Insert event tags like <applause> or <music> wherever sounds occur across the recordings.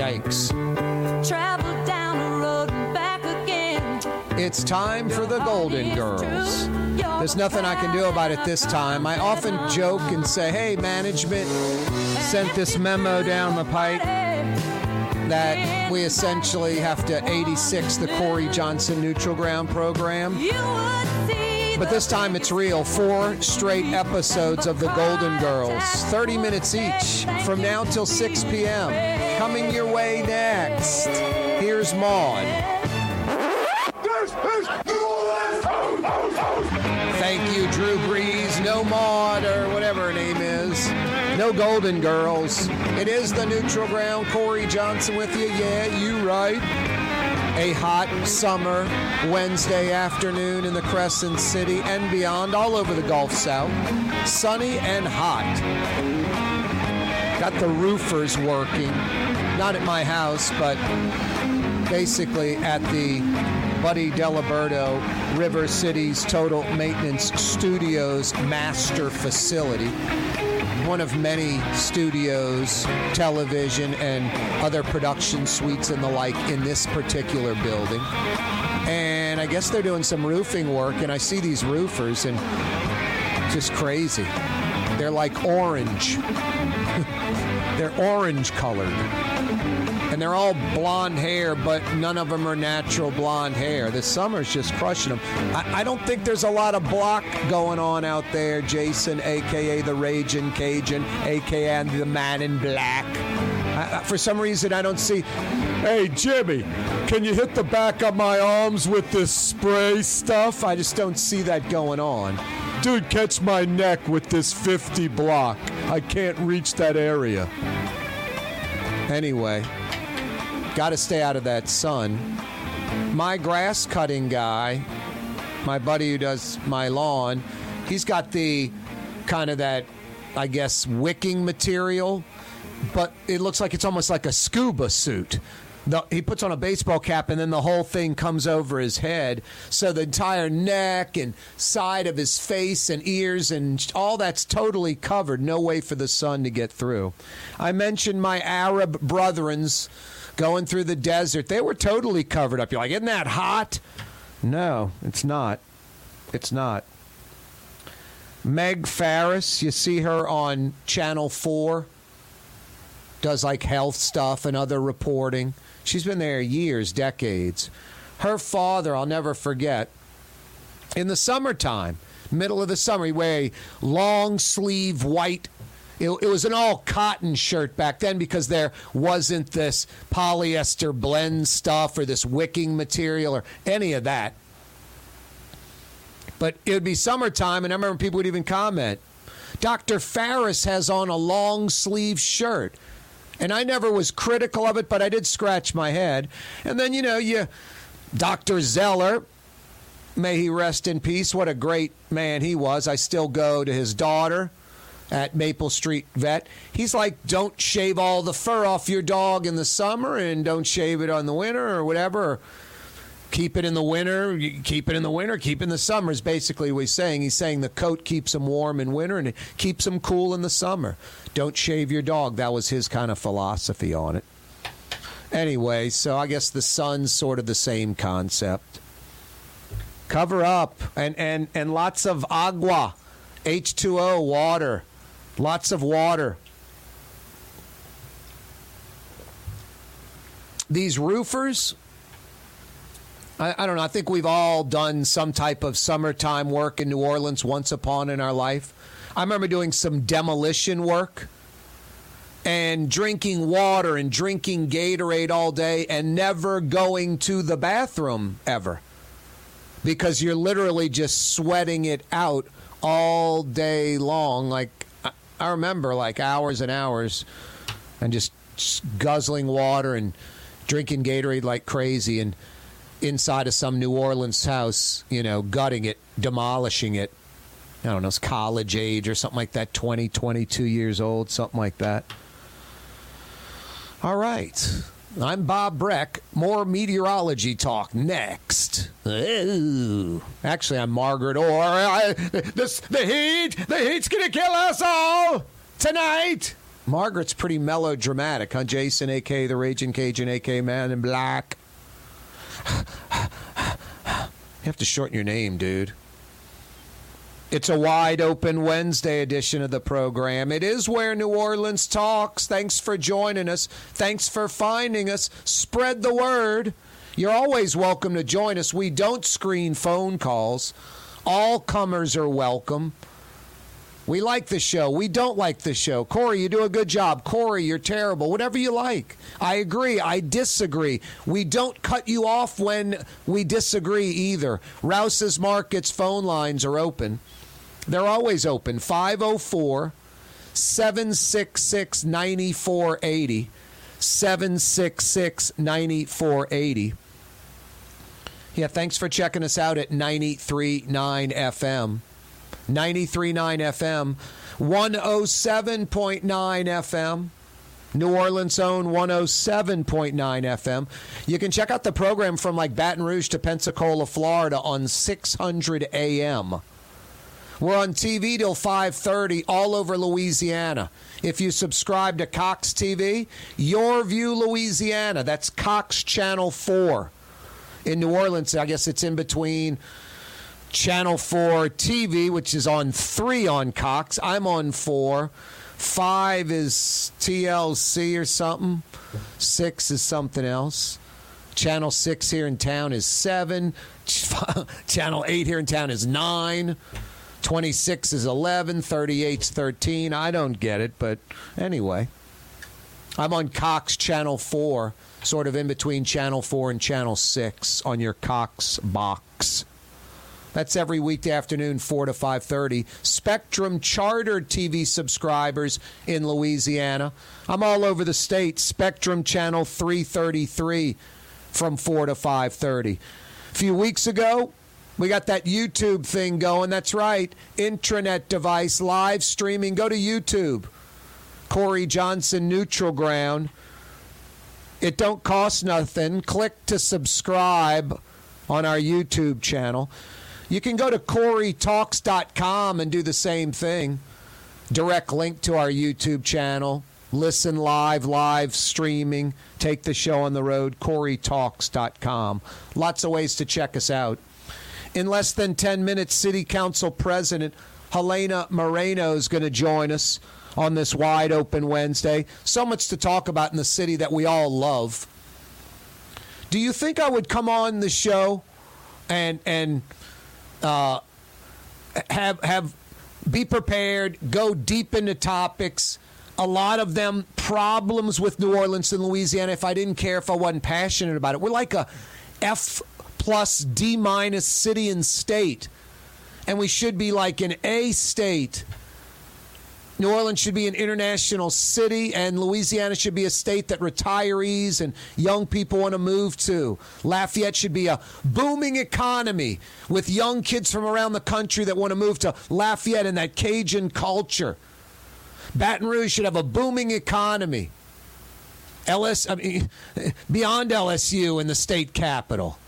Yikes. Travel down the road and back again. It's time for the Golden Girls. There's nothing I can do about it this time. I often joke and say, hey, management sent this memo down the pipe that we essentially have to 86 the Corey Johnson Neutral Ground program. But this time it's real. Four straight episodes of the Golden Girls, 30 minutes each, from now till 6 p.m. Coming your way next. Here's Maud. Thank you, Drew Brees. No Maud or whatever her name is. No Golden Girls. It is the neutral ground. Corey Johnson with you. Yeah, you right. A hot summer Wednesday afternoon in the Crescent City and beyond, all over the Gulf South. Sunny and hot. Got the roofers working. Not at my house, but basically at the Buddy Diliberto River City's Total Maintenance Studios master facility. One of many studios, television, and other production suites and the like in this particular building. And I guess they're doing some roofing work, and I see these roofers, and just crazy. They're like orange. <laughs> they're orange colored and they're all blonde hair, but none of them are natural blonde hair. The summer's just crushing them. I, I don't think there's a lot of block going on out there, Jason, aka the Raging Cajun, aka the Man in Black. I, for some reason, I don't see. Hey, Jimmy, can you hit the back of my arms with this spray stuff? I just don't see that going on. Dude, catch my neck with this 50 block. I can't reach that area. Anyway, got to stay out of that sun. My grass cutting guy, my buddy who does my lawn, he's got the kind of that, I guess, wicking material, but it looks like it's almost like a scuba suit. The, he puts on a baseball cap and then the whole thing comes over his head. So the entire neck and side of his face and ears and all that's totally covered. No way for the sun to get through. I mentioned my Arab brethrens going through the desert. They were totally covered up. You're like, isn't that hot? No, it's not. It's not. Meg Farris, you see her on Channel 4, does like health stuff and other reporting. She's been there years, decades. Her father, I'll never forget, in the summertime, middle of the summer, he wear a long sleeve white. It, it was an all cotton shirt back then because there wasn't this polyester blend stuff or this wicking material or any of that. But it would be summertime, and I remember people would even comment. Dr. Farris has on a long sleeve shirt. And I never was critical of it, but I did scratch my head. And then, you know, you, Dr. Zeller, may he rest in peace. What a great man he was. I still go to his daughter at Maple Street Vet. He's like, don't shave all the fur off your dog in the summer and don't shave it on the winter or whatever. keep it in the winter, keep it in the winter, keep it in the summer is basically what he's saying. He's saying the coat keeps him warm in winter and it keeps him cool in the summer. Don't shave your dog. That was his kind of philosophy on it. Anyway, so I guess the sun's sort of the same concept. Cover up and, and, and lots of agua, H2O, water. Lots of water. These roofers, I, I, don't know. I think we've all done some type of summertime work in New Orleans once upon in our life. I remember doing some demolition work and drinking water and drinking Gatorade all day and never going to the bathroom ever because you're literally just sweating it out all day long. Like, I remember like hours and hours and just guzzling water and drinking Gatorade like crazy and inside of some New Orleans house, you know, gutting it, demolishing it. I don't know, it's college age or something like that, 20, 22 years old, something like that. All right. I'm Bob Breck. More meteorology talk next. Ooh. Actually, I'm Margaret Orr. the, the heat, the heat's going to kill us all tonight. Margaret's pretty melodramatic, huh? Jason, aka the Raging Cajun, aka Man in Black. <sighs> You have to shorten your name, dude. It's a wide open Wednesday edition of the program. It is where New Orleans talks. Thanks for joining us. Thanks for finding us. Spread the word. You're always welcome to join us. We don't screen phone calls. All comers are welcome. We like the show. We don't like the show. Corey, you do a good job. Corey, you're terrible. Whatever you like. I agree. I disagree. We don't cut you off when we disagree either. Rouse's Markets phone lines are open. They're always open. 504 766 9480. 766 9480. Yeah, thanks for checking us out at 93.9 FM. 93.9 FM, 107.9 FM. New Orleans own 107.9 FM. You can check out the program from like Baton Rouge to Pensacola, Florida on 600 AM. We're on TV till 5:30 all over Louisiana. If you subscribe to Cox TV, Your View Louisiana, that's Cox Channel 4. In New Orleans, I guess it's in between Channel 4 TV, which is on 3 on Cox. I'm on 4. 5 is TLC or something. 6 is something else. Channel 6 here in town is 7. <laughs> Channel 8 here in town is 9. 26 is 11. 38 is 13. I don't get it, but anyway. I'm on Cox Channel 4, sort of in between Channel 4 and Channel 6 on your Cox box. That's every weekday afternoon, 4 to 5.30. Spectrum Charter TV subscribers in Louisiana. I'm all over the state. Spectrum Channel 333 from 4 to 5.30. A few weeks ago, we got that YouTube thing going. That's right. Intranet device, live streaming. Go to YouTube. Corey Johnson, Neutral Ground. It don't cost nothing. Click to subscribe on our YouTube channel. You can go to CoreyTalks.com and do the same thing. Direct link to our YouTube channel. Listen live, live streaming. Take the show on the road. CoreyTalks.com. Lots of ways to check us out. In less than 10 minutes, City Council President Helena Moreno is going to join us on this wide open Wednesday. So much to talk about in the city that we all love. Do you think I would come on the show and and uh, have have be prepared, go deep into topics. A lot of them problems with New Orleans and Louisiana. If I didn't care, if I wasn't passionate about it, we're like a F plus D minus city and state, and we should be like an A state. New Orleans should be an international city, and Louisiana should be a state that retirees and young people want to move to. Lafayette should be a booming economy with young kids from around the country that want to move to Lafayette and that Cajun culture. Baton Rouge should have a booming economy. LS, I mean, <laughs> beyond LSU in the state capital.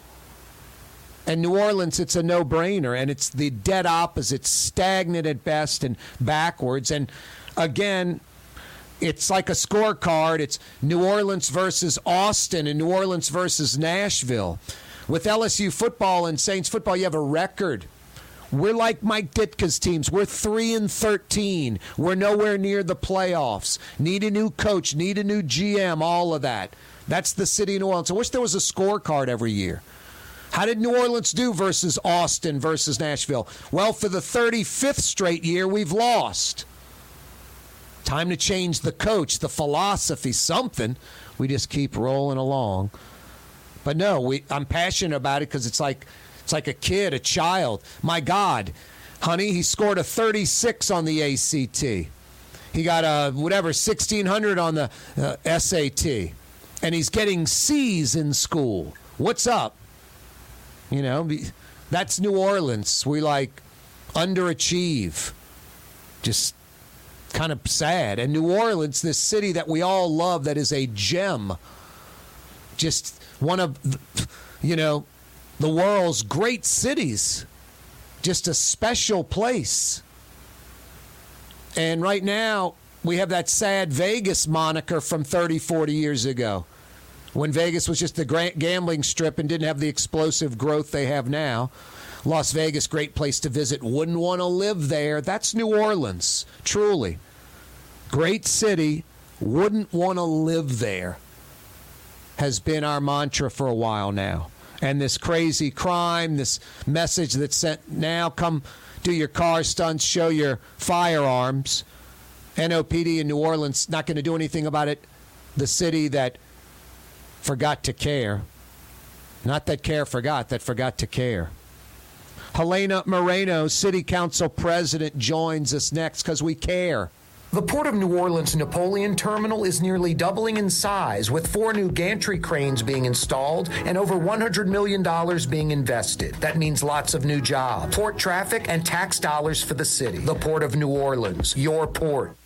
And New Orleans, it's a no brainer, and it's the dead opposite, stagnant at best and backwards. And again, it's like a scorecard. It's New Orleans versus Austin and New Orleans versus Nashville. With LSU football and Saints football, you have a record. We're like Mike Ditka's teams. We're 3 and 13. We're nowhere near the playoffs. Need a new coach, need a new GM, all of that. That's the city of New Orleans. I wish there was a scorecard every year. How did New Orleans do versus Austin versus Nashville? Well, for the 35th straight year, we've lost. Time to change the coach, the philosophy, something. We just keep rolling along. But no, we, I'm passionate about it because it's like it's like a kid, a child. My God, honey, he scored a 36 on the ACT. He got a whatever 1600 on the uh, SAT, and he's getting C's in school. What's up? You know, that's New Orleans. We like underachieve. Just kind of sad. And New Orleans, this city that we all love, that is a gem. Just one of, you know, the world's great cities. Just a special place. And right now, we have that sad Vegas moniker from 30, 40 years ago when Vegas was just the gambling strip and didn't have the explosive growth they have now. Las Vegas, great place to visit. Wouldn't want to live there. That's New Orleans, truly. Great city. Wouldn't want to live there. Has been our mantra for a while now. And this crazy crime, this message that's sent now come do your car stunts, show your firearms. NOPD in New Orleans not going to do anything about it. The city that forgot to care. Not that care forgot, that forgot to care. Helena Moreno, City Council President, joins us next because we care. The Port of New Orleans Napoleon Terminal is nearly doubling in size, with four new gantry cranes being installed and over $100 million being invested. That means lots of new jobs, port traffic, and tax dollars for the city. The Port of New Orleans, your port.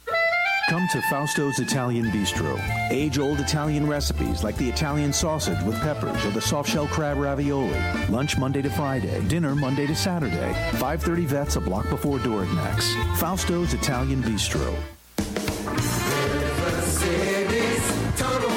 Come to Fausto's Italian Bistro. Age old Italian recipes like the Italian sausage with peppers or the soft shell crab ravioli. Lunch Monday to Friday, dinner Monday to Saturday. 530 Vets a block before Dorignac's. Fausto's Italian Bistro. Total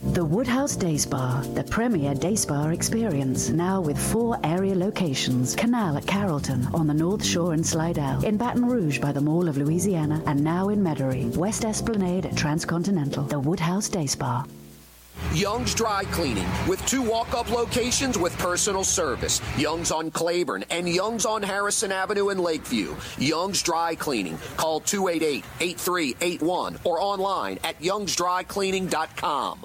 The Woodhouse Day Spa, the premier day spa experience, now with four area locations. Canal at Carrollton, on the North Shore and Slidell, in Baton Rouge by the Mall of Louisiana, and now in Metairie, West Esplanade at Transcontinental. The Woodhouse Day Spa. Young's Dry Cleaning with two walk up locations with personal service Young's on Claiborne and Young's on Harrison Avenue in Lakeview. Young's Dry Cleaning. Call 288 8381 or online at youngsdrycleaning.com.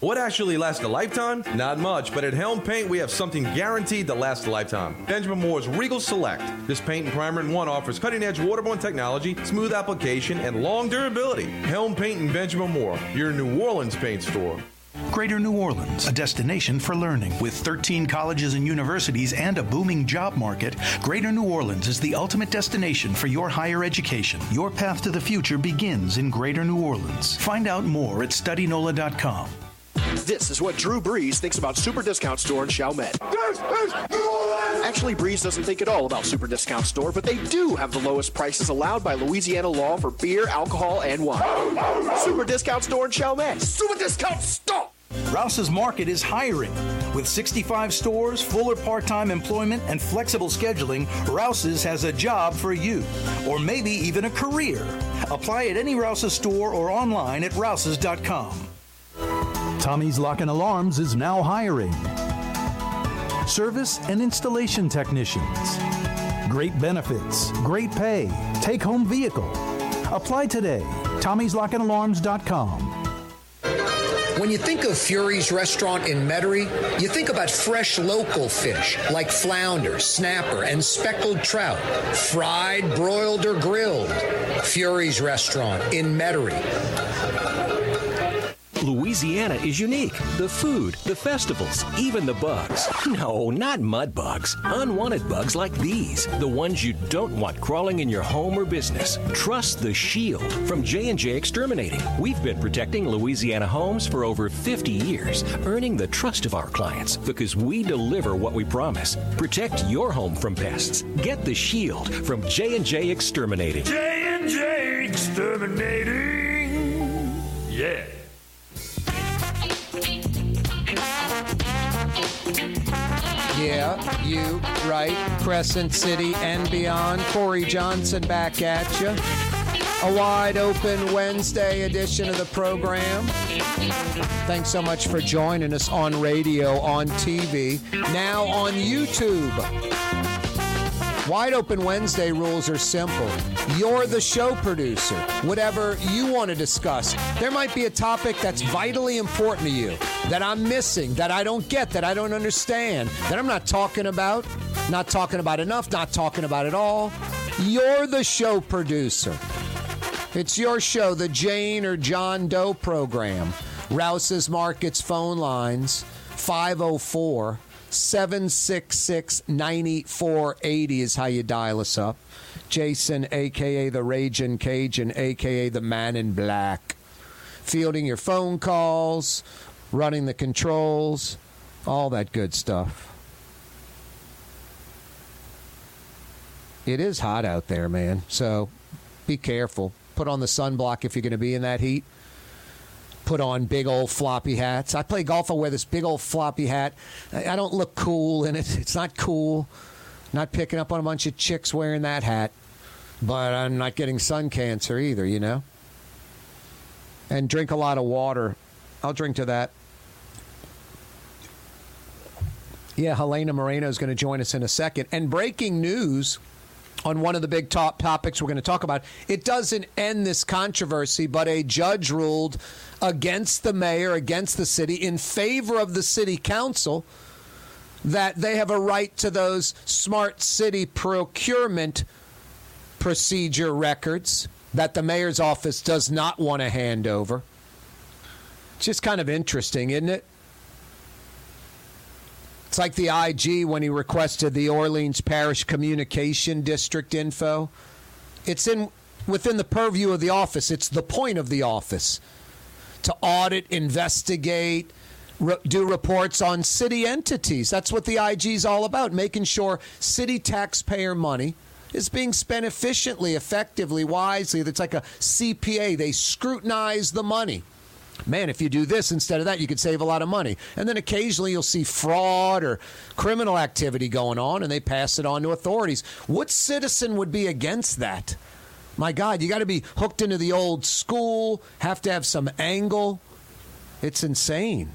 What actually lasts a lifetime? Not much, but at Helm Paint we have something guaranteed to last a lifetime. Benjamin Moore's Regal Select. This paint and primer in one offers cutting edge waterborne technology, smooth application, and long durability. Helm Paint and Benjamin Moore, your New Orleans paint store. Greater New Orleans, a destination for learning. With 13 colleges and universities and a booming job market, Greater New Orleans is the ultimate destination for your higher education. Your path to the future begins in Greater New Orleans. Find out more at studynola.com. This is what Drew Brees thinks about Super Discount Store in Chalmette. Actually, Brees doesn't think at all about Super Discount Store, but they do have the lowest prices allowed by Louisiana law for beer, alcohol, and wine. Super Discount Store in Chalmette. Super Discount Store! Rouse's Market is hiring. With 65 stores, full or part time employment, and flexible scheduling, Rouse's has a job for you, or maybe even a career. Apply at any Rouse's store or online at rouses.com. Tommy's Lock and Alarms is now hiring service and installation technicians. Great benefits, great pay, take home vehicle. Apply today. At Tommy'sLockandAlarms.com. When you think of Fury's restaurant in Metairie, you think about fresh local fish like flounder, snapper, and speckled trout, fried, broiled, or grilled. Fury's restaurant in Metairie. Louisiana is unique. The food, the festivals, even the bugs. No, not mud bugs. Unwanted bugs like these. The ones you don't want crawling in your home or business. Trust the Shield from J&J Exterminating. We've been protecting Louisiana homes for over 50 years, earning the trust of our clients because we deliver what we promise. Protect your home from pests. Get the Shield from J&J Exterminating. J&J Exterminating. Yeah. Yeah, you, right. Crescent City and beyond. Corey Johnson back at you. A wide open Wednesday edition of the program. Thanks so much for joining us on radio, on TV, now on YouTube. Wide Open Wednesday rules are simple. You're the show producer. Whatever you want to discuss, there might be a topic that's vitally important to you that I'm missing, that I don't get, that I don't understand, that I'm not talking about, not talking about enough, not talking about at all. You're the show producer. It's your show, the Jane or John Doe program. Rouse's Markets phone lines 504 766 9480 is how you dial us up. Jason, aka the Raging Cajun, aka the Man in Black. Fielding your phone calls, running the controls, all that good stuff. It is hot out there, man. So be careful. Put on the sunblock if you're going to be in that heat put on big old floppy hats. I play golf. I wear this big old floppy hat. I don't look cool in it. It's not cool. Not picking up on a bunch of chicks wearing that hat. But I'm not getting sun cancer either, you know? And drink a lot of water. I'll drink to that. Yeah, Helena Moreno is going to join us in a second. And breaking news on one of the big top topics we're going to talk about. It doesn't end this controversy, but a judge ruled against the mayor, against the city, in favor of the city council that they have a right to those smart city procurement procedure records that the mayor's office does not want to hand over. Just kind of interesting, isn't it? It's like the IG when he requested the Orleans Parish Communication District info. It's in within the purview of the office. It's the point of the office to audit, investigate, re- do reports on city entities. That's what the IG is all about, making sure city taxpayer money is being spent efficiently, effectively, wisely. It's like a CPA. They scrutinize the money man, if you do this instead of that, you could save a lot of money. And then occasionally you'll see fraud or criminal activity going on, and they pass it on to authorities. What citizen would be against that? My God, you got to be hooked into the old school, have to have some angle. It's insane.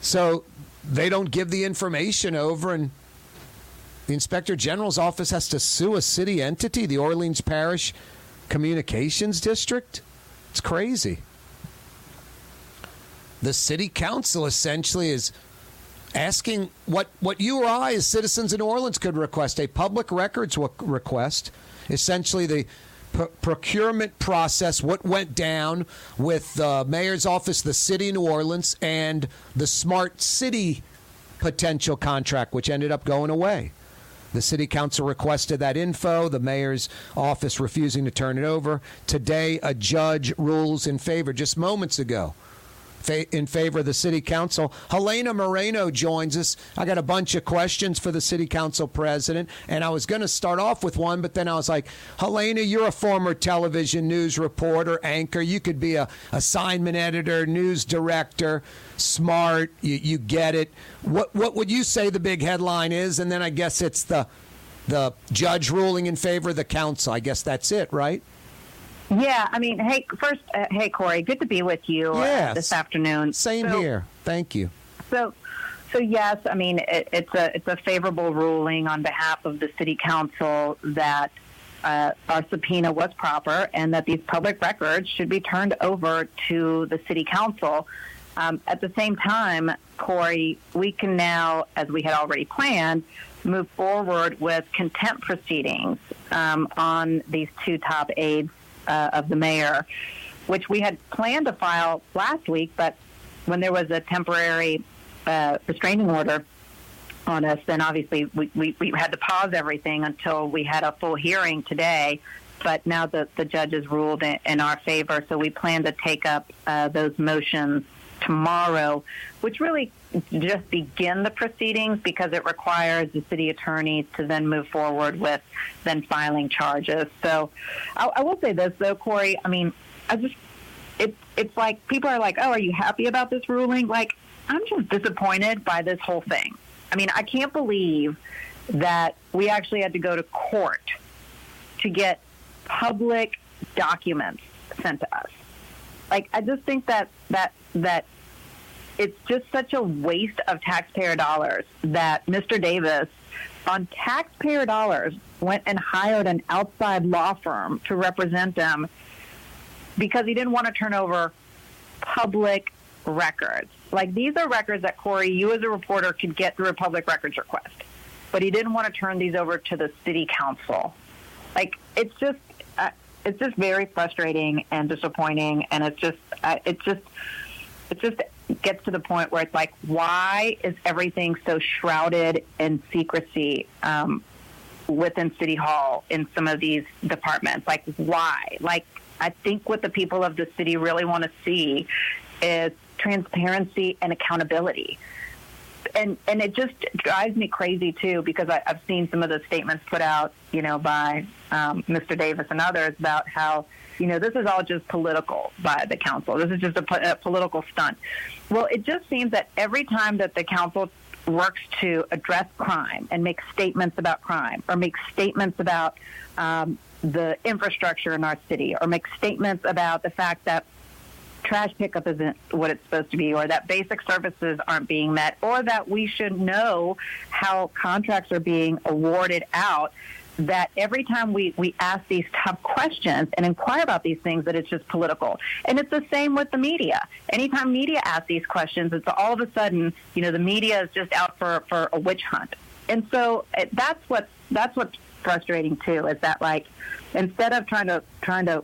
So they don't give the information over, and the inspector general's office has to sue a city entity, the Orleans Parish Communications District. It's crazy. The city council essentially is asking what, what you or I, as citizens in New Orleans, could request a public records request. Essentially, the procurement process, what went down with the mayor's office, the city of New Orleans, and the smart city potential contract, which ended up going away. The city council requested that info, the mayor's office refusing to turn it over. Today, a judge rules in favor just moments ago in favor of the city council. Helena Moreno joins us. I got a bunch of questions for the city council president, and I was going to start off with one, but then I was like, Helena, you're a former television news reporter, anchor. You could be a assignment editor, news director, smart. You, you get it. What what would you say the big headline is? And then I guess it's the the judge ruling in favor of the council. I guess that's it, right? Yeah, I mean, hey, first, uh, hey, Corey, good to be with you yes. uh, this afternoon. Same so, here. Thank you. So, so yes, I mean, it, it's a it's a favorable ruling on behalf of the city council that uh, our subpoena was proper and that these public records should be turned over to the city council. Um, at the same time, Corey, we can now, as we had already planned, move forward with contempt proceedings um, on these two top aides uh, of the mayor, which we had planned to file last week, but when there was a temporary uh, restraining order on us, then obviously we, we, we had to pause everything until we had a full hearing today. But now the, the judge has ruled in, in our favor, so we plan to take up uh, those motions tomorrow, which really just begin the proceedings because it requires the city attorney to then move forward with then filing charges. So I, I will say this though, Corey. I mean, I just it it's like people are like, oh, are you happy about this ruling? Like I'm just disappointed by this whole thing. I mean, I can't believe that we actually had to go to court to get public documents sent to us. Like, I just think that that that it's just such a waste of taxpayer dollars that Mr. Davis, on taxpayer dollars, went and hired an outside law firm to represent them because he didn't want to turn over public records. Like these are records that Corey, you as a reporter, could get through a public records request, but he didn't want to turn these over to the city council. Like it's just, uh, it's just very frustrating and disappointing, and it's just, uh, it just, it just gets to the point where it's like, why is everything so shrouded in secrecy? Um, within City Hall in some of these departments. Like, why? Like, I think what the people of the city really want to see is transparency and accountability. And and it just drives me crazy too because I, I've seen some of the statements put out, you know, by um, Mr. Davis and others about how you know this is all just political by the council. This is just a, a political stunt. Well, it just seems that every time that the council works to address crime and make statements about crime or make statements about um, the infrastructure in our city or make statements about the fact that trash pickup isn't what it's supposed to be or that basic services aren't being met or that we should know how contracts are being awarded out that every time we, we ask these tough questions and inquire about these things, that it's just political. And it's the same with the media. Anytime media asks these questions, it's all of a sudden, you know, the media is just out for, for a witch hunt. And so eh, that's what that's what's frustrating too, is that like instead of trying to trying to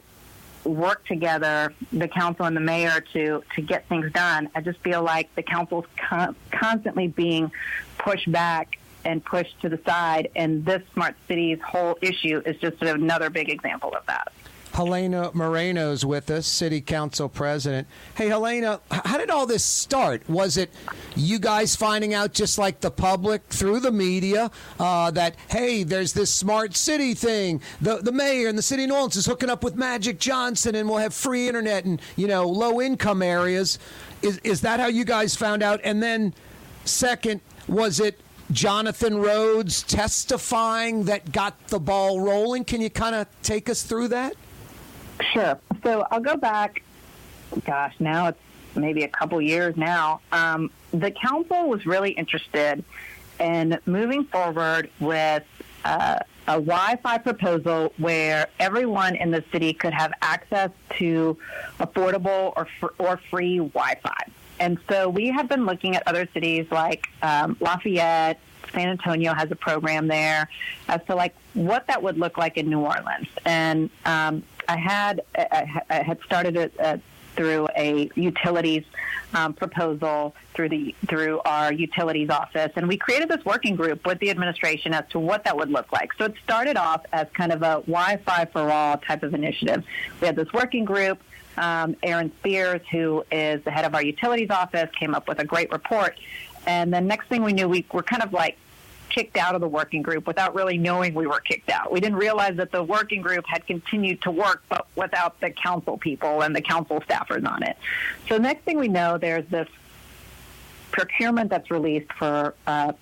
work together, the council and the mayor to to get things done, I just feel like the council's con- constantly being pushed back and pushed to the side. And this smart cities whole issue is just another big example of that. Helena Moreno's with us, City Council President. Hey, Helena, how did all this start? Was it you guys finding out, just like the public, through the media, uh, that hey, there's this smart city thing? The the mayor and the city of New Orleans is hooking up with Magic Johnson, and we'll have free internet in you know low income areas. Is is that how you guys found out? And then, second, was it Jonathan Rhodes testifying that got the ball rolling? Can you kind of take us through that? Sure. So I'll go back. Gosh, now it's maybe a couple years now. Um, the council was really interested in moving forward with uh, a Wi-Fi proposal where everyone in the city could have access to affordable or fr- or free Wi-Fi. And so we have been looking at other cities like um, Lafayette, San Antonio has a program there as to like what that would look like in New Orleans. And um, I had I, I had started it uh, through a utilities um, proposal through the through our utilities office, and we created this working group with the administration as to what that would look like. So it started off as kind of a Wi-Fi for all type of initiative. We had this working group. Um, Erin Spears, who is the head of our utilities office, came up with a great report. And then next thing we knew, we were kind of like kicked out of the working group without really knowing we were kicked out. We didn't realize that the working group had continued to work, but without the council people and the council staffers on it. So next thing we know, there's this procurement that's released for uh,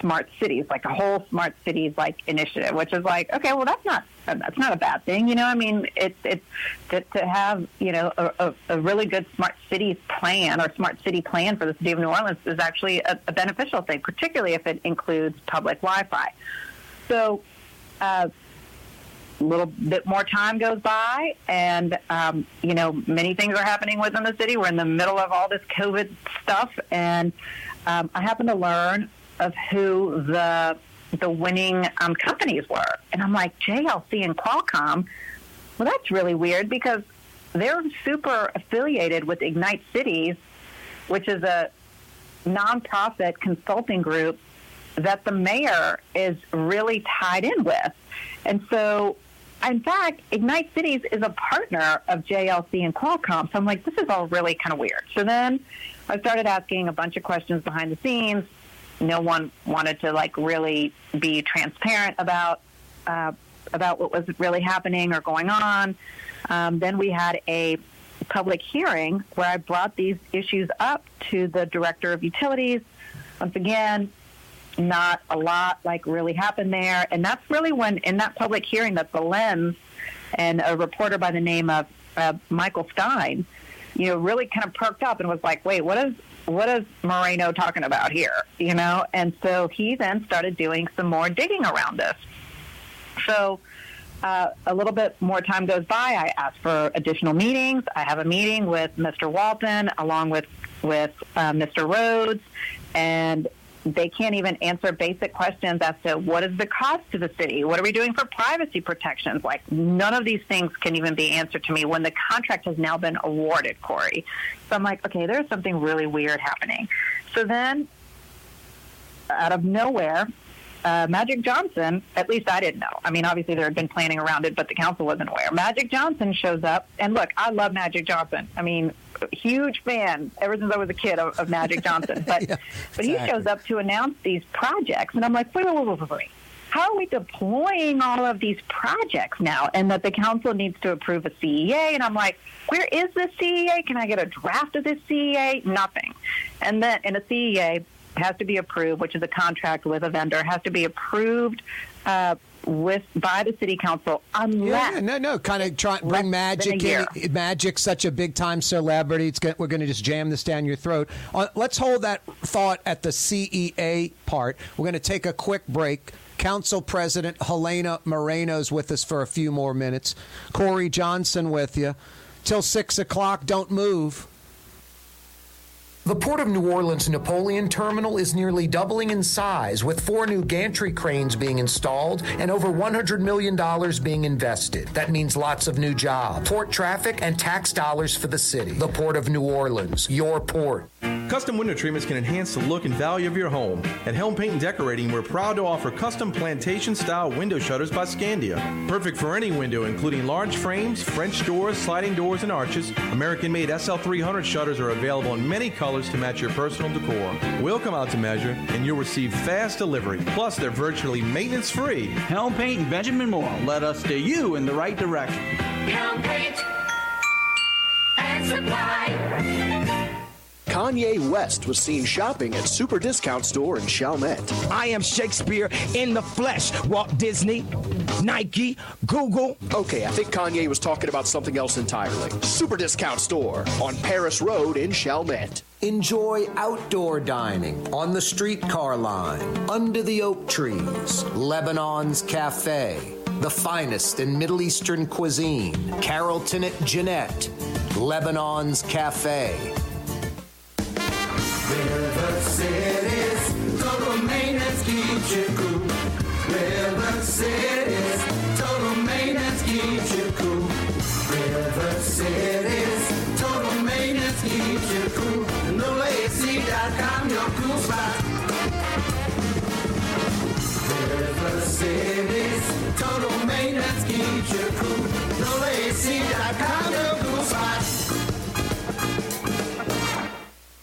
smart cities, like a whole smart cities like initiative, which is like, okay, well that's not that's not a bad thing, you know. I mean, it's it's to, to have you know a, a, a really good smart cities plan or smart city plan for the city of New Orleans is actually a, a beneficial thing, particularly if it includes public Wi-Fi. So. Uh, a little bit more time goes by, and um, you know many things are happening within the city. We're in the middle of all this COVID stuff, and um, I happen to learn of who the the winning um, companies were, and I'm like JLC and Qualcomm. Well, that's really weird because they're super affiliated with Ignite Cities, which is a nonprofit consulting group that the mayor is really tied in with. And so, in fact, Ignite Cities is a partner of JLC and Qualcomm. So I'm like, this is all really kind of weird. So then I started asking a bunch of questions behind the scenes. No one wanted to like really be transparent about uh, about what was really happening or going on. Um, then we had a public hearing where I brought these issues up to the director of utilities. Once again, not a lot like really happened there. And that's really when, in that public hearing, that the lens and a reporter by the name of uh, Michael Stein, you know, really kind of perked up and was like, wait, what is what is Moreno talking about here? You know, and so he then started doing some more digging around this. So uh, a little bit more time goes by. I ask for additional meetings. I have a meeting with Mr. Walton along with with uh, Mr. Rhodes, and they can't even answer basic questions as to what is the cost to the city, what are we doing for privacy protections. Like none of these things can even be answered to me when the contract has now been awarded, Corey. So I'm like, okay, there's something really weird happening. So then, out of nowhere, uh, Magic Johnson, at least I didn't know. I mean, obviously there had been planning around it, but the council wasn't aware. Magic Johnson shows up, and look, I love Magic Johnson. I mean, huge fan ever since I was a kid of, of Magic Johnson. <laughs> But Yeah, but he shows up to announce these projects, and I'm like, wait, wait, wait, wait, wait, wait. How are we deploying all of these projects now? And that the council needs to approve a CEA, and I'm like, where is this CEA? Can I get a draft of this CEA? Nothing. And then in a CEA has to be approved, which is a contract with a vendor, has to be approved uh, with by the city council unless Yeah, no, no, kind of try bring magic in. Magic's such a big time celebrity. It's we're going to just jam this down your throat. Uh, let's hold that thought at the CEA part. We're going to take a quick break. Council President Helena Moreno's with us for a few more minutes. Corey Johnson with you till six o'clock. Don't move. The Port of New Orleans Napoleon Terminal is nearly doubling in size, with four new gantry cranes being installed and over $100 million being invested. That means lots of new jobs, port traffic, and tax dollars for the city. The Port of New Orleans, your port. Custom window treatments can enhance the look and value of your home. At Helm Paint and Decorating, we're proud to offer custom plantation style window shutters by Scandia. Perfect for any window, including large frames, French doors, sliding doors, and arches. American made SL300 shutters are available in many colors to match your personal decor. We'll come out to measure, and you'll receive fast delivery. Plus, they're virtually maintenance free. Helm Paint and Benjamin Moore led us steer you in the right direction. Helm paint and supply. Kanye West was seen shopping at Super Discount Store in Chalmette. I am Shakespeare in the flesh. Walt Disney, Nike, Google. Okay, I think Kanye was talking about something else entirely. Super Discount Store on Paris Road in Chalmette. Enjoy outdoor dining on the streetcar line, under the oak trees, Lebanon's Cafe, the finest in Middle Eastern cuisine, Carrollton at Jeanette, Lebanon's Cafe. River cool. River City's City's total maintenance keeps you cool. NoAC.com,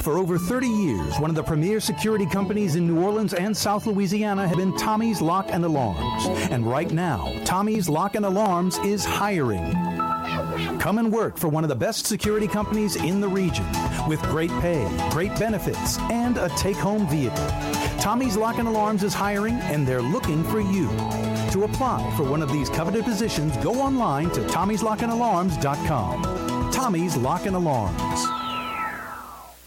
For over 30 years, one of the premier security companies in New Orleans and South Louisiana has been Tommy's Lock and Alarms. And right now, Tommy's Lock and Alarms is hiring. Come and work for one of the best security companies in the region with great pay, great benefits, and a take home vehicle. Tommy's Lock and Alarms is hiring and they're looking for you. To apply for one of these coveted positions, go online to tommy'slockandalarms.com. Tommy's Lock and Alarms.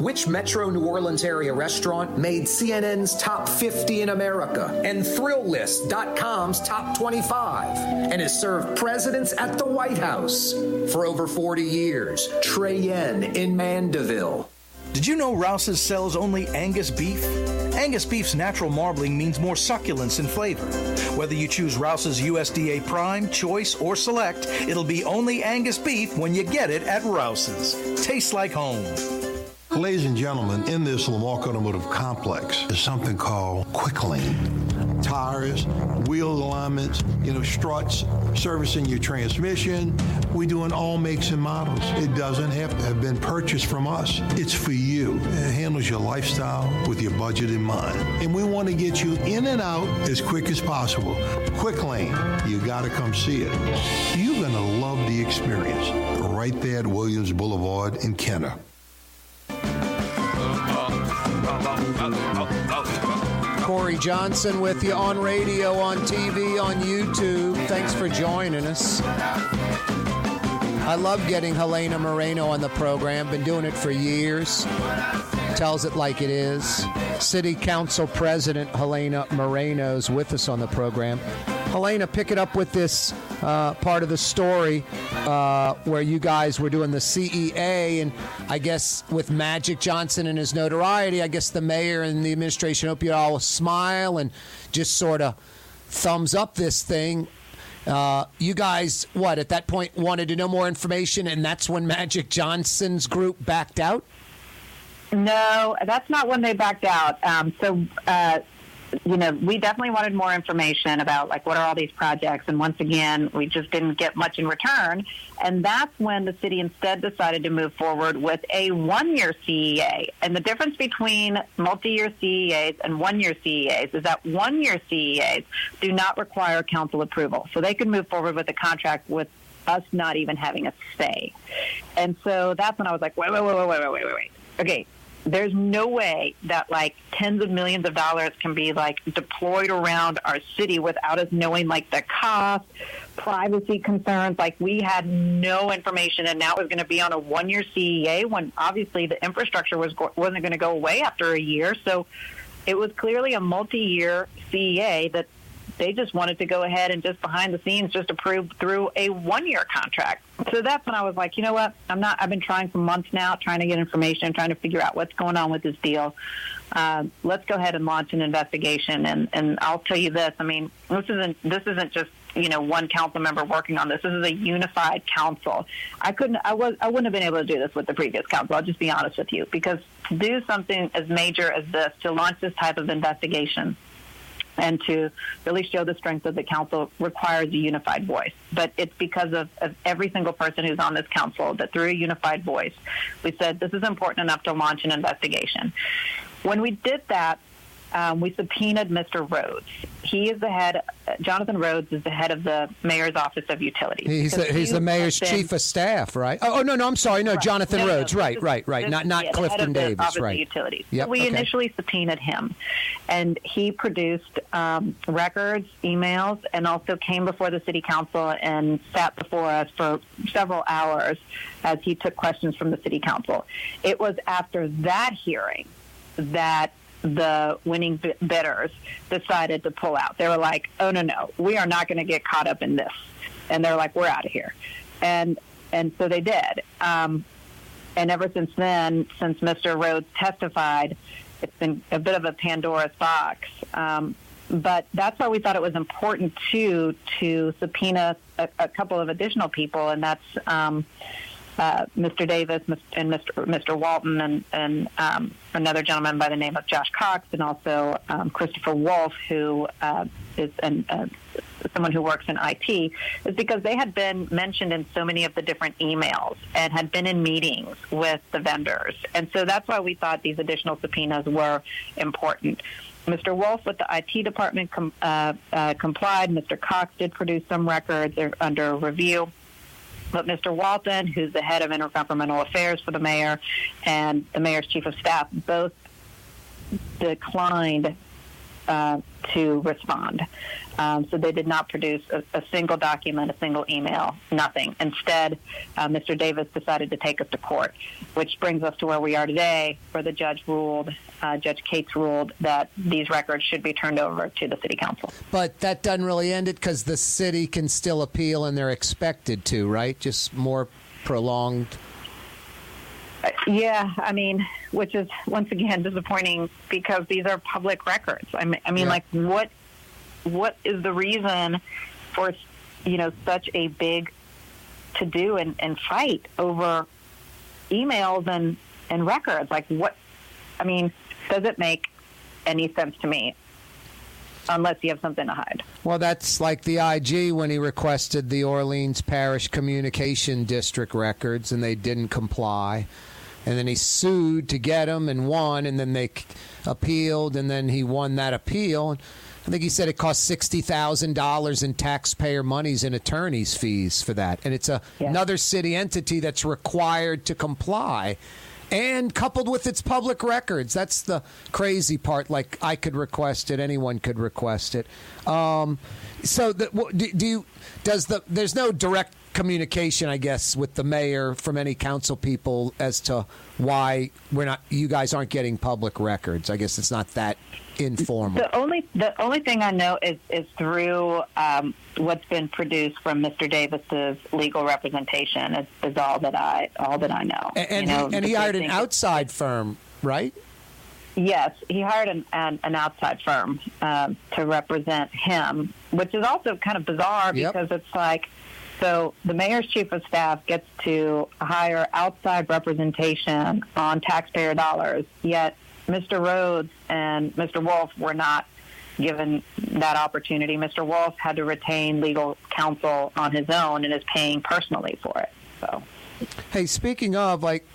Which Metro New Orleans area restaurant made CNN's top 50 in America and Thrillist.com's top 25 and has served presidents at the White House for over 40 years? Trey Yuen in Mandeville. Did you know Rouse's sells only Angus beef? Angus beef's natural marbling means more succulence and flavor. Whether you choose Rouse's USDA Prime, Choice, or Select, it'll be only Angus beef when you get it at Rouse's. Tastes like home. Ladies and gentlemen, in this Lamarque Automotive Complex is something called Quick Lane. Tires, wheel alignments, you know, struts, servicing your transmission. We do in all makes and models. It doesn't have to have been purchased from us. It's for you. It handles your lifestyle with your budget in mind. And we want to get you in and out as quick as possible. Quick Lane, you got to come see it. You're going to love the experience. Right there at Williams Boulevard in Kenner. Corey Johnson with you on radio, on TV, on YouTube. Thanks for joining us. I love getting Helena Moreno on the program. Been doing it for years. Tells it like it is. City Council President Helena Moreno is with us on the program. Helena, pick it up with this uh, part of the story uh, where you guys were doing the CEA, and I guess with Magic Johnson and his notoriety, I guess the mayor and the administration hope you all smile and just sort of thumbs up this thing. Uh, you guys, what at that point wanted to know more information, and that's when Magic Johnson's group backed out. No, that's not when they backed out. Um, so, uh, you know, we definitely wanted more information about like what are all these projects, and once again, we just didn't get much in return. And that's when the city instead decided to move forward with a one-year CEA. And the difference between multi-year CEAs and one-year CEAs is that one-year CEAs do not require council approval, so they could move forward with a contract with us not even having a say. And so that's when I was like, wait, wait, wait, wait, wait, wait, wait, wait. Okay, there's no way that like tens of millions of dollars can be like deployed around our city without us knowing like the cost, privacy concerns. Like we had no information, and now it was going to be on a one-year CEA when obviously the infrastructure was go- wasn't going to go away after a year. So it was clearly a multi-year CEA that they just wanted to go ahead and just behind the scenes just approve through a one year contract. So that's when I was like, you know what? I'm not. I've been trying for months now, trying to get information, trying to figure out what's going on with this deal. Uh, let's go ahead and launch an investigation. And and I'll tell you this. I mean, this isn't this isn't just you know one council member working on this. This is a unified council. I couldn't. I was. I wouldn't have been able to do this with the previous council. I'll just be honest with you because to do something as major as this, to launch this type of investigation and to really show the strength of the council requires a unified voice. But it's because of, of, every single person who's on this council that through a unified voice, we said this is important enough to launch an investigation. When we did that, um, we subpoenaed Mr. Rhodes. He is the head. Jonathan Rhodes is the head of the mayor's office of utilities. He's the, he's the mayor's been, chief of staff, right? Oh, oh, no, no, I'm sorry, no, right. Jonathan no, Rhodes, no, right, this, right, right, this, not not yeah, Clifton the head of Davis, right? Of utilities. Yep, so we okay. initially subpoenaed him, and he produced um, records, emails, and also came before the city council and sat before us for several hours as he took questions from the city council. It was after that hearing that the winning bidders decided to pull out. They were like, "Oh no, no, we are not going to get caught up in this," and they're like, "We're out of here," and and so they did. Um, and ever since then, since Mr. Rhodes testified, it's been a bit of a Pandora's box. Um, but that's why we thought it was important too to subpoena a, a couple of additional people, and that's. Um, uh, Mr. Davis and Mr. Mr. Walton and, and um, another gentleman by the name of Josh Cox and also um, Christopher Wolf, who uh, is an, uh, someone who works in IT, is because they had been mentioned in so many of the different emails and had been in meetings with the vendors. And so that's why we thought these additional subpoenas were important. Mr. Wolf with the IT department com- uh, uh, complied. Mr. Cox did produce some records under review. But Mr. Walton, who's the head of intergovernmental affairs for the mayor, and the mayor's chief of staff both declined uh, to respond. Um, so they did not produce a, a, single document, a single email, nothing. Instead, uh, Mr. Davis decided to take us to court, which brings us to where we are today, where the judge ruled, uh, Judge Cates ruled that these records should be turned over to the city council. But that doesn't really end it because the city can still appeal and they're expected to, right? Just more prolonged. Uh, yeah, I mean, which is once again <laughs> disappointing because these are public records. I mean, I mean, yeah. like what what is the reason for you know such a big to do and, and fight over emails and and records? Like what? I mean, does it make any sense to me? Unless you have something to hide. Well, that's like the IG when he requested the Orleans Parish Communication District records and they didn't comply and then he sued to get them and won, and then they appealed, and then he won that appeal. I think he said it cost sixty thousand dollars in taxpayer monies and attorneys' fees for that, and it's a, yeah. another city entity that's required to comply, and coupled with its public records. That's the crazy part. Like I could request it, anyone could request it. Um, so, the, do, do you? Does the? There's no direct communication, I guess, with the mayor from any council people as to why we're not, you guys aren't getting public records. I guess it's not that informal. The only the only thing I know is is through um, what's been produced from Mr. Davis's legal representation. Is, is all that I all that I know. And, and, you know, he, and he hired an outside firm, right? Yes, he hired an, an, an outside firm uh, to represent him, which is also kind of bizarre yep. because it's like so the mayor's chief of staff gets to hire outside representation on taxpayer dollars, yet Mr. Rhodes and Mr. Wolf were not given that opportunity. Mr. Wolf had to retain legal counsel on his own and is paying personally for it. So, hey, speaking of like,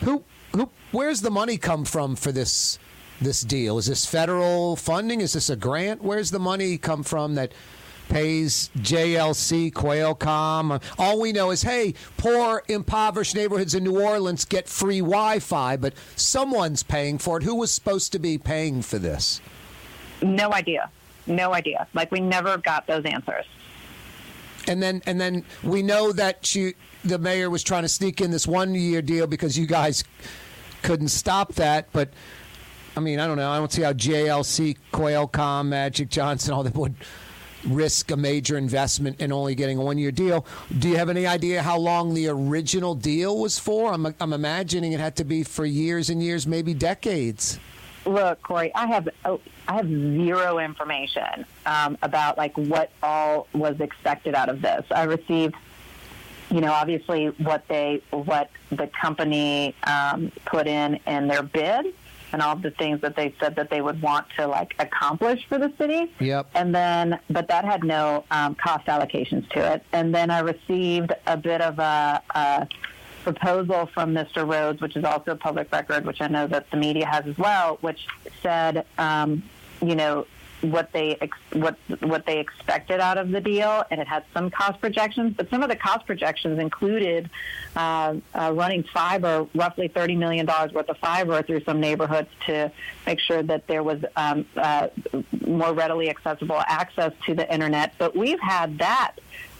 who who where's the money come from for this this deal? Is this federal funding? Is this a grant? Where's the money come from that? Pays JLC, Qualcomm. All we know is, hey, poor, impoverished neighborhoods in New Orleans get free Wi Fi, but someone's paying for it. Who was supposed to be paying for this? No idea. No idea. Like, we never got those answers. And then, and then we know that she, the mayor was trying to sneak in this one year deal because you guys couldn't stop that. But I mean, I don't know. I don't see how JLC, Qualcomm, Magic Johnson, all that would risk a major investment and only getting a one year deal. Do you have any idea how long the original deal was for? I'm, I'm imagining it had to be for years and years, maybe decades. Look, Corey, I have oh, I have zero information um, about like what all was expected out of this. I received, you know, obviously what they what the company um, put in in their bid, and all the things that they said that they would want to like accomplish for the city. Yep. And then, but that had no um, cost allocations to it. And then I received a bit of a, a proposal from Mr. Rhodes, which is also a public record, which I know that the media has as well, which said, um, you know, what they ex- what what they expected out of the deal, and it had some cost projections. But some of the cost projections included uh, uh, running fiber, roughly thirty million dollars worth of fiber through some neighborhoods to make sure that there was um, uh, more readily accessible access to the internet. But we've had that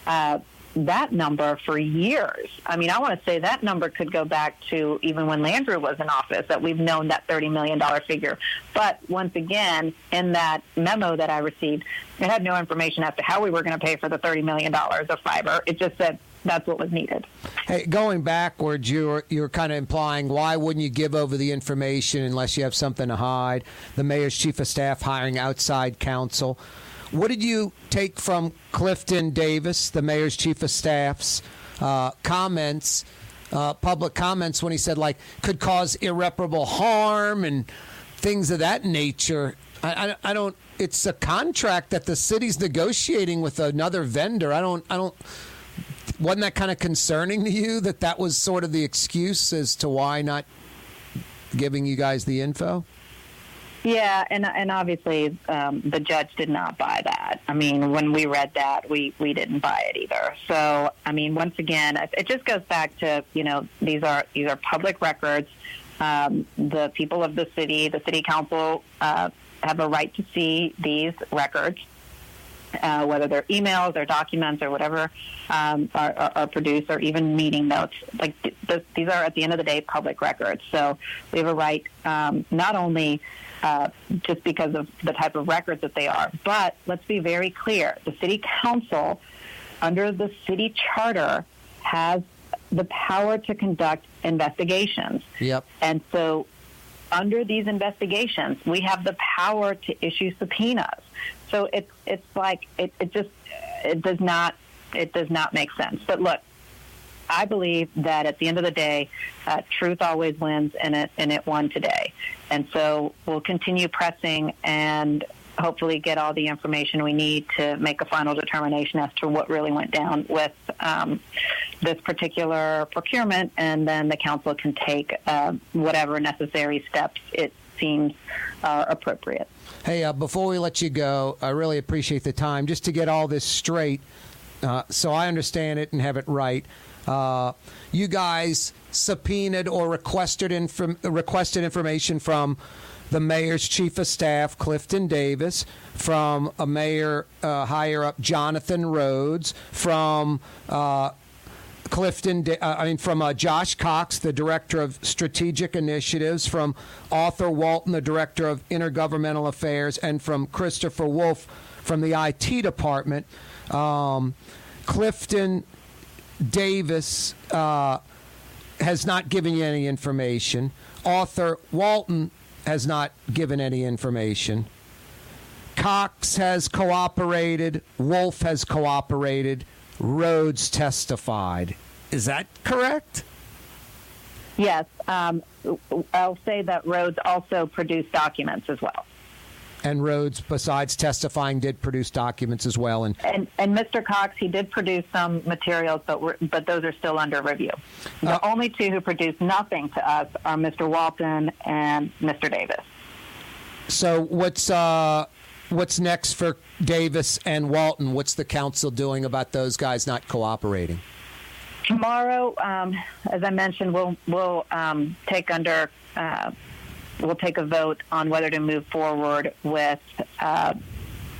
uh, that number for years. I mean, I want to say that number could go back to even when Landrieu was in office, that we've known that $30 million figure. But once again, in that memo that I received, it had no information as to how we were going to pay for the $30 million of fiber. It just said that's what was needed. Hey, going backwards, you're you're kind of implying why wouldn't you give over the information unless you have something to hide? The mayor's chief of staff hiring outside counsel. What did you take from Clifton Davis, the mayor's chief of staff's uh, comments, uh, public comments, when he said like could cause irreparable harm and things of that nature? I, I, I don't. It's a contract that the city's negotiating with another vendor. I don't. I don't. Wasn't that kind of concerning to you that that was sort of the excuse as to why not giving you guys the info? Yeah, and and obviously um, the judge did not buy that. I mean, when we read that, we we didn't buy it either. So, I mean, once again, it just goes back to you know these are these are public records. Um, the people of the city, the city council, uh, have a right to see these records, uh, whether they're emails or documents or whatever um, are, are, are produced, or even meeting notes. Like th- th- these are, at the end of the day, public records. So we have a right um, not only uh, just because of the type of records that they are, but let's be very clear: the city council, under the city charter, has the power to conduct investigations. Yep. And so, under these investigations, we have the power to issue subpoenas. So it's it's like it, it just it does not it does not make sense. But look, I believe that at the end of the day, uh, truth always wins, and it and it won today. And so we'll continue pressing and hopefully get all the information we need to make a final determination as to what really went down with um, this particular procurement, and then the council can take uh, whatever necessary steps it seems are appropriate. Hey, uh, before we let you go, I really appreciate the time. Just to get all this straight, uh, so I understand it and have it right. Uh, you guys subpoenaed or requested inform- requested information from the mayor's chief of staff, Clifton Davis, from a mayor uh, higher up, Jonathan Rhodes, from uh, Clifton, uh, I mean, from uh, Josh Cox, the director of strategic initiatives, from Arthur Walton, the director of intergovernmental affairs, and from Christopher Wolf from the IT department. Um, Clifton Davis uh, has not given you any information. Arthur Walton has not given any information. Cox has cooperated. Wolf has cooperated. Rhodes testified. Is that correct? Yes, um, I'll say that Rhodes also produced documents as well. And Rhodes, besides testifying, did produce documents as well. And And, and Mr. Cox, he did produce some materials, but we're, but those are still under review. The only two who produced nothing to us are Mr. Walton and Mr. Davis. so, what's uh, what's next for Davis and Walton? What's the council doing about those guys not cooperating? Tomorrow, um, as I mentioned, we'll we'll um, take under uh, we'll take a vote on whether to move forward with uh,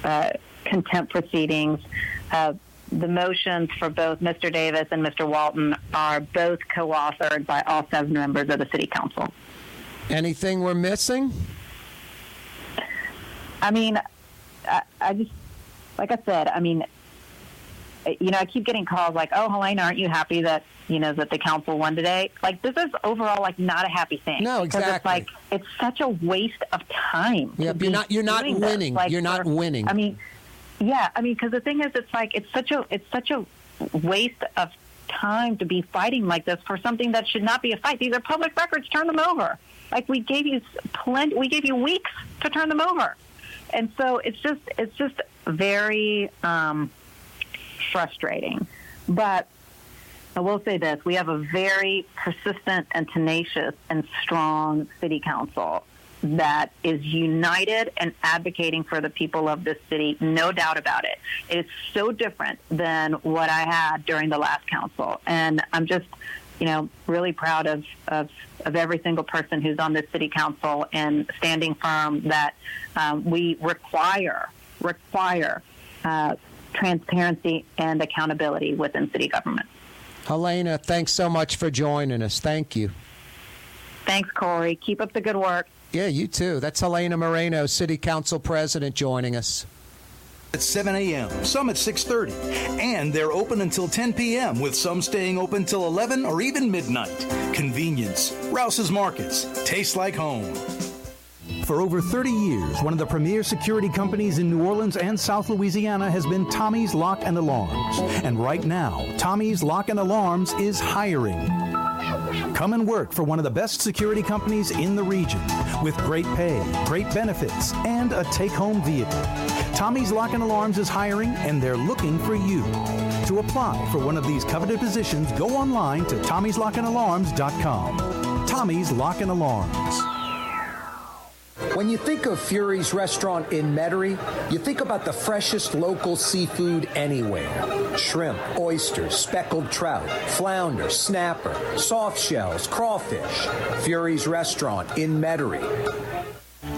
uh, contempt proceedings. Uh, the motions for both Mr. Davis and Mr. Walton are both co-authored by all seven members of the City Council. Anything we're missing? I mean, I, I just, like I said, I mean, you know, I keep getting calls like, "Oh, Helena, aren't you happy that you know that the council won today?" Like, this is overall like not a happy thing. No, 'Cause It's exactly. like it's such a waste of time. Yep, you're not- you're not winning. Like, You're not winning. I mean, yeah, I mean, because the thing is, it's like it's such a it's such a waste of time to be fighting like this for something that should not be a fight. These are public records. Turn them over. Like we gave you plenty. We gave you weeks to turn them over, and so it's just it's just very um, frustrating. But I will say this: we have a very persistent and tenacious and strong city council that is united and advocating for the people of this city, no doubt about it. It is so different than what I had during the last council. And I'm just, you know, really proud of, of, of every single person who's on this city council and standing firm that um, we require, require uh, transparency and accountability within city government. Helena, thanks so much for joining us. Thank you. Thanks, Corey. Keep up the good work. Yeah, you too. That's Helena Moreno, City Council President, joining us. At 7 a.m., some at 6:30, and they're open until 10 p.m. with some staying open till 11 or even midnight. Convenience. Rouse's Markets. Tastes like home. For over 30 years, one of the premier security companies in New Orleans and South Louisiana has been Tommy's Lock and Alarms. And right now, Tommy's Lock and Alarms is hiring. Come and work for one of the best security companies in the region with great pay, great benefits, and a take home vehicle. Tommy's Lock and Alarms is hiring and they're looking for you. To apply for one of these coveted positions, go online to tommy'slockandalarms.com. Tommy's Lock and Alarms. When you think of Fury's restaurant in Metairie, you think about the freshest local seafood anywhere. Shrimp, oysters, speckled trout, flounder, snapper, soft shells, crawfish. Fury's restaurant in Metairie.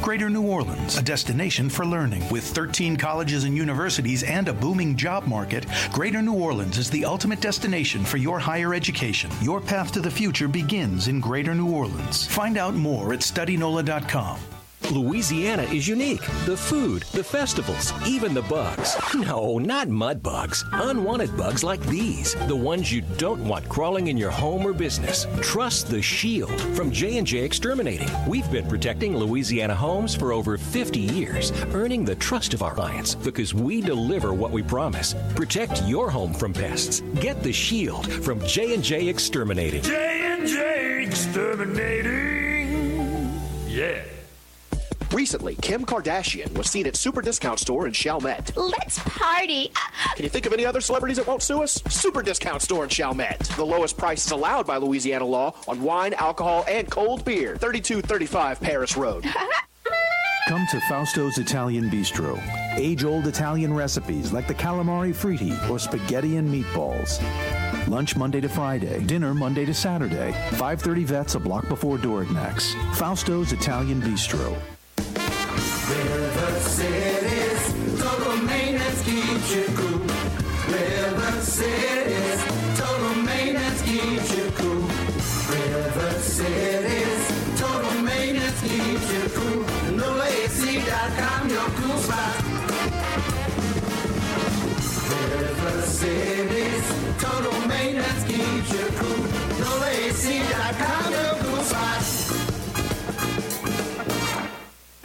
Greater New Orleans, a destination for learning. With 13 colleges and universities and a booming job market, Greater New Orleans is the ultimate destination for your higher education. Your path to the future begins in Greater New Orleans. Find out more at studynola.com. Louisiana is unique. The food, the festivals, even the bugs. No, not mud bugs. Unwanted bugs like these, the ones you don't want crawling in your home or business. Trust the Shield from J&J Exterminating. We've been protecting Louisiana homes for over 50 years, earning the trust of our clients because we deliver what we promise. Protect your home from pests. Get the Shield from J&J Exterminating. J&J Exterminating. Yeah. Recently, Kim Kardashian was seen at Super Discount Store in Chalmette. Let's party. Uh, Can you think of any other celebrities that won't sue us? Super Discount Store in Chalmette. The lowest prices allowed by Louisiana law on wine, alcohol, and cold beer. 3235 Paris Road. <laughs> Come to Fausto's Italian Bistro. Age old Italian recipes like the calamari fritti or spaghetti and meatballs. Lunch Monday to Friday, dinner Monday to Saturday. 530 Vets a block before Dorignac's. Fausto's Italian Bistro. River City's total maintenance keeps you cool. River City's total maintenance keeps you cool. River City's total maintenance keeps you cool. NoAC.com, your cool spot. River City's total maintenance keeps you cool. NoAC.com, your cool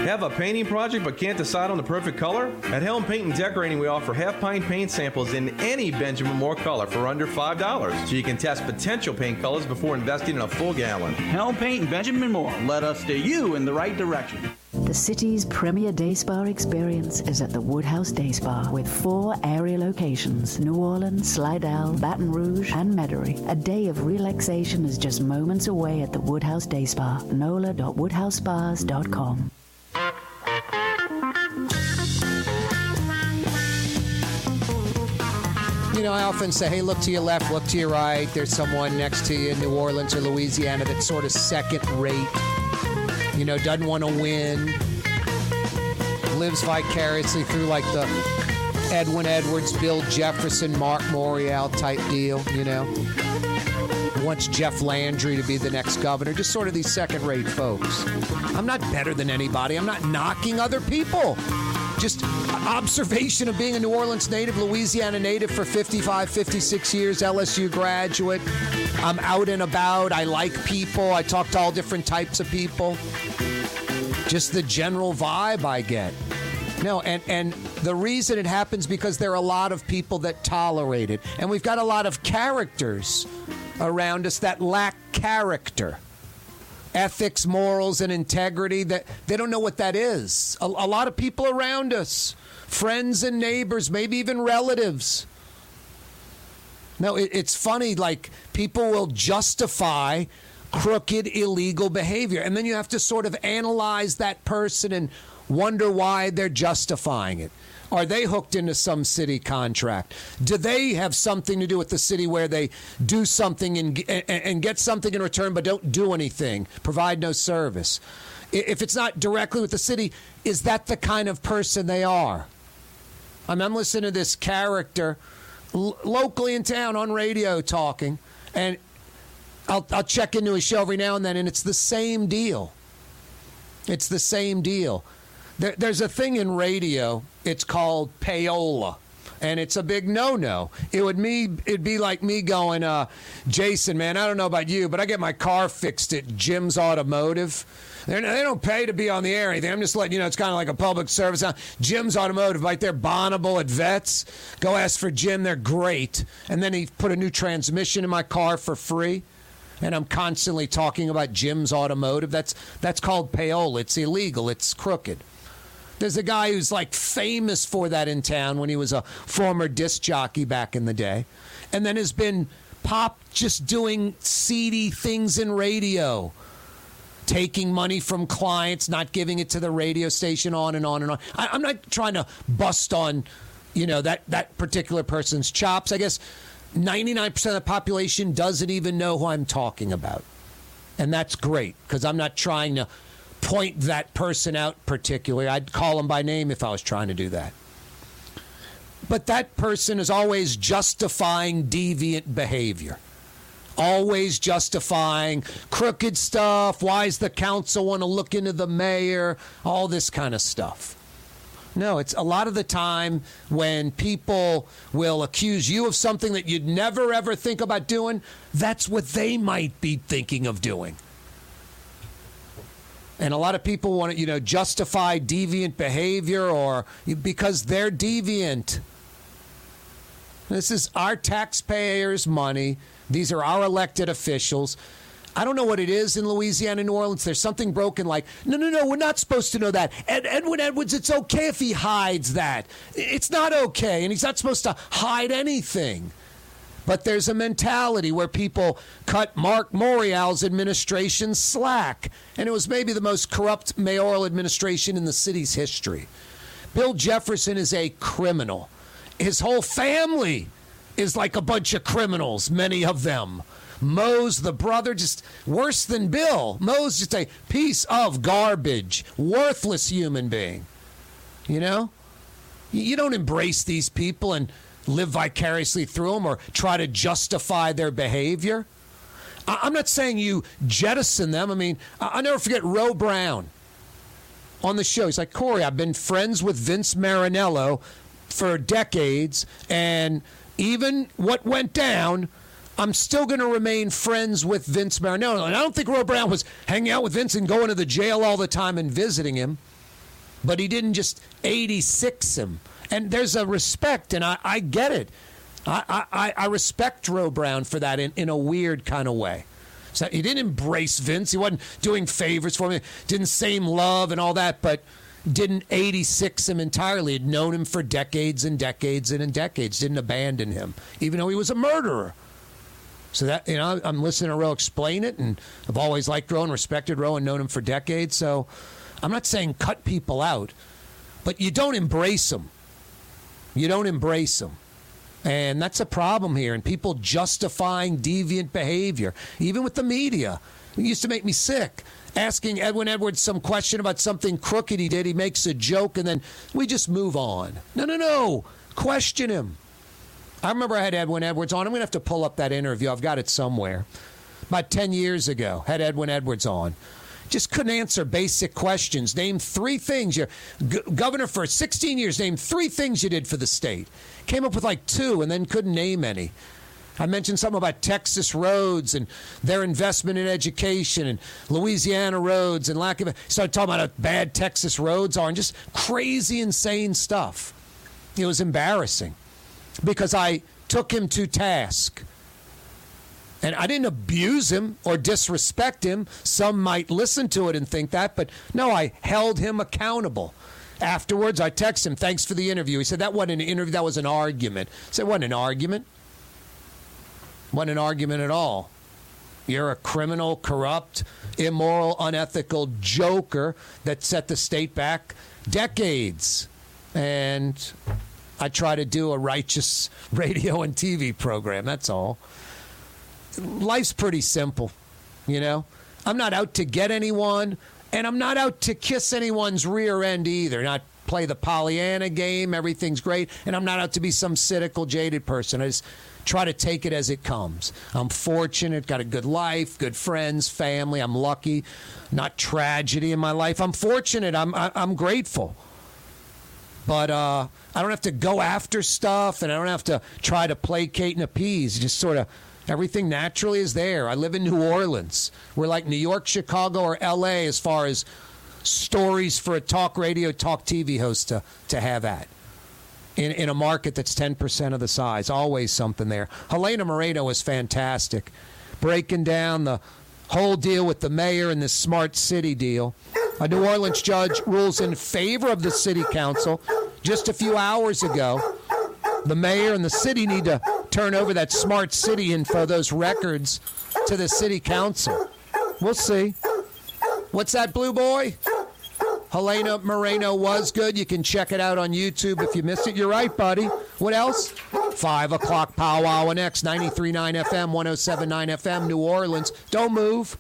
Have a painting project but can't decide on the perfect color? At Helm Paint and Decorating, we offer half pint paint samples in any Benjamin Moore color for under $5, so you can test potential paint colors before investing in a full gallon. Helm Paint and Benjamin Moore. Let us steer you in the right direction. The city's premier day spa experience is at the Woodhouse Day Spa with four area locations New Orleans, Slidell, Baton Rouge, and Metairie. A day of relaxation is just moments away at the Woodhouse Day Spa. NOLA.woodhousespas.com. You know, I often say, hey, look to your left, look to your right. There's someone next to you in New Orleans or Louisiana that's sort of second rate. You know, doesn't want to win. Lives vicariously through like the Edwin Edwards, Bill Jefferson, Marc Morial type deal, you know. Wants Jeff Landry to be the next governor. Just sort of these second rate folks. I'm not better than anybody. I'm not knocking other people. Just observation of being a New Orleans native, Louisiana native for 55, 56 years, LSU graduate. I'm out and about. I like people. I talk to all different types of people. Just the general vibe I get. No, and, and the reason it happens because there are a lot of people that tolerate it. And we've got a lot of characters around us that lack character ethics, morals, and integrity that they don't know what that is. A, a lot of people around us, friends and neighbors, maybe even relatives. No, it, it's funny, like people will justify crooked, illegal behavior. And then you have to sort of analyze that person and wonder why they're justifying it. Are they hooked into some city contract? Do they have something to do with the city where they do something and, and, and get something in return but don't do anything, provide no service? If it's not directly with the city, is that the kind of person they are? I mean, I'm listening to this character l- locally in town on radio talking, and I'll, I'll check into his show every now and then, and it's the same deal. It's the same deal. There, there's a thing in radio. It's called payola, and it's a big no-no. It would me. It'd be like me going, uh, Jason, man. I don't know about you, but I get my car fixed at Jim's Automotive. They're, they don't pay to be on the air or anything. I'm just letting you know it's kind of like a public service. Jim's Automotive, right there, Bonneville at Vets. Go ask for Jim. They're great. And then he put a new transmission in my car for free and I'm constantly talking about Jim's Automotive. That's that's called payola. It's illegal. It's crooked. There's a guy who's like famous for that in town when he was a former disc jockey back in the day, and then has been pop just doing seedy things in radio. Taking money from clients, not giving it to the radio station, on and on and on. I, I'm not trying to bust on, you know, that that particular person's chops. I guess 99% of the population doesn't even know who I'm talking about. And that's great because I'm not trying to point that person out particularly. I'd call them by name if I was trying to do that. But that person is always justifying deviant behavior. Always justifying crooked stuff. Why does the council want to look into the mayor? All this kind of stuff. No, it's a lot of the time when people will accuse you of something that you'd never ever think about doing, that's what they might be thinking of doing. And a lot of people want to, you know, justify deviant behavior or because they're deviant. This is our taxpayers' money. These are our elected officials. I don't know what it is in Louisiana, New Orleans. There's something broken like, no, no, no, we're not supposed to know that. Ed, Edwin Edwards, it's okay if he hides that. It's not okay, and he's not supposed to hide anything. But there's a mentality where people cut Marc Morial's administration slack, and it was maybe the most corrupt mayoral administration in the city's history. Bill Jefferson is a criminal. His whole family is like a bunch of criminals, many of them. Moe's the brother, just worse than Bill. Moe's just a piece of garbage, worthless human being. You know? You don't embrace these people and live vicariously through them or try to justify their behavior. I- I'm not saying you jettison them. I mean, I- I'll never forget Ro Brown on the show. He's like, Corey, I've been friends with Vince Marinello for decades, and even what went down, I'm still going to remain friends with Vince Marinello. And I don't think Ro Brown was hanging out with Vince and going to the jail all the time and visiting him, but he didn't just 86 him. And there's a respect, and I, I get it. I, I, I respect Ro Brown for that in, in a weird kind of way. So he didn't embrace Vince. He wasn't doing favors for him. Didn't same love and all that, but didn't 86 him entirely. Had known him for decades and decades and in decades. Didn't abandon him, even though he was a murderer. So that you know, I'm listening to Ro explain it, and I've always liked Ro and respected Ro and known him for decades. So I'm not saying cut people out, but you don't embrace them. You don't embrace them. And that's a problem here. And people justifying deviant behavior, even with the media. It used to make me sick. Asking Edwin Edwards some question about something crooked he did, he makes a joke, and then we just move on. No, no, no. Question him. I remember I had Edwin Edwards on. I'm going to have to pull up that interview. I've got it somewhere. About 10 years ago, had Edwin Edwards on. Just couldn't answer basic questions. Name three things. You're g- governor for 16 years. Name three things you did for the state. Came up with like two and then couldn't name any. I mentioned something about Texas roads and their investment in education and Louisiana roads and lack of. Started talking about how bad Texas roads are and just crazy, insane stuff. It was embarrassing because I took him to task. And I didn't abuse him or disrespect him. Some might listen to it and think that, but no, I held him accountable. Afterwards, I texted him, thanks for the interview. He said, that wasn't an interview, that was an argument. I said, wasn't an argument. Wasn't an argument at all. You're a criminal, corrupt, immoral, unethical joker that set the state back decades. And I try to do a righteous <laughs> radio and TV program. That's all. Life's pretty simple, you know? I'm not out to get anyone, and I'm not out to kiss anyone's rear end either. Not play the Pollyanna game, everything's great, and I'm not out to be some cynical, jaded person. I just try to take it as it comes. I'm fortunate, got a good life, good friends, family. I'm lucky, not tragedy in my life. I'm fortunate. I'm I- I'm grateful but uh, I don't have to go after stuff, and I don't have to try to placate and appease. Just sort of everything naturally is there. I live in New Orleans. We're like New York, Chicago, or L.A. as far as stories for a talk radio, talk TV host to to have at. In, in a market that's 10% of the size. Always something there. Helena Moreno was fantastic, breaking down the whole deal with the mayor and this smart city deal. A New Orleans judge rules in favor of the city council just a few hours ago. The mayor and the city need to turn over that smart city info, those records, to the city council. We'll see. What's that, Blue Boy? Helena Moreno was good. You can check it out on YouTube if you missed it. You're right, buddy. What else? Five o'clock powwow and X 93.9 FM, 107.9 FM, New Orleans. Don't move.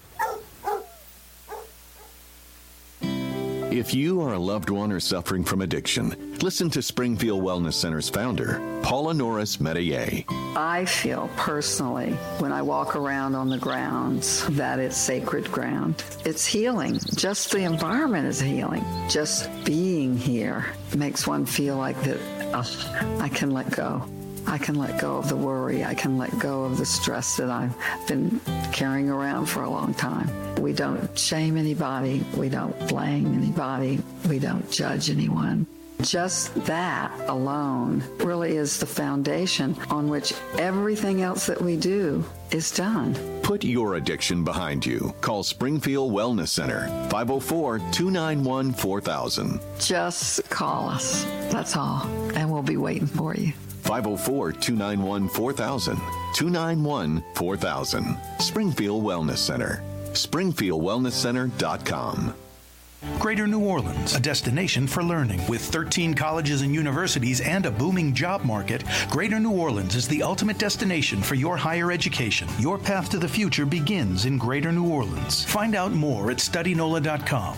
If you or a loved one are suffering from addiction, listen to Springfield Wellness Center's founder, Paula Norris Metayer. I feel personally when I walk around on the grounds that it's sacred ground. It's healing. Just the environment is healing. Just being here makes one feel like that oh, I can let go. I can let go of the worry. I can let go of the stress that I've been carrying around for a long time. We don't shame anybody. We don't blame anybody. We don't judge anyone. Just that alone really is the foundation on which everything else that we do is done. Put your addiction behind you. Call Springfield Wellness Center 504 291 4000. Just call us. That's all. And we'll be waiting for you. 504 291 4000. 291 4000. Springfield Wellness Center. SpringfieldWellnessCenter.com. Greater New Orleans, a destination for learning. With 13 colleges and universities and a booming job market, Greater New Orleans is the ultimate destination for your higher education. Your path to the future begins in Greater New Orleans. Find out more at studynola.com.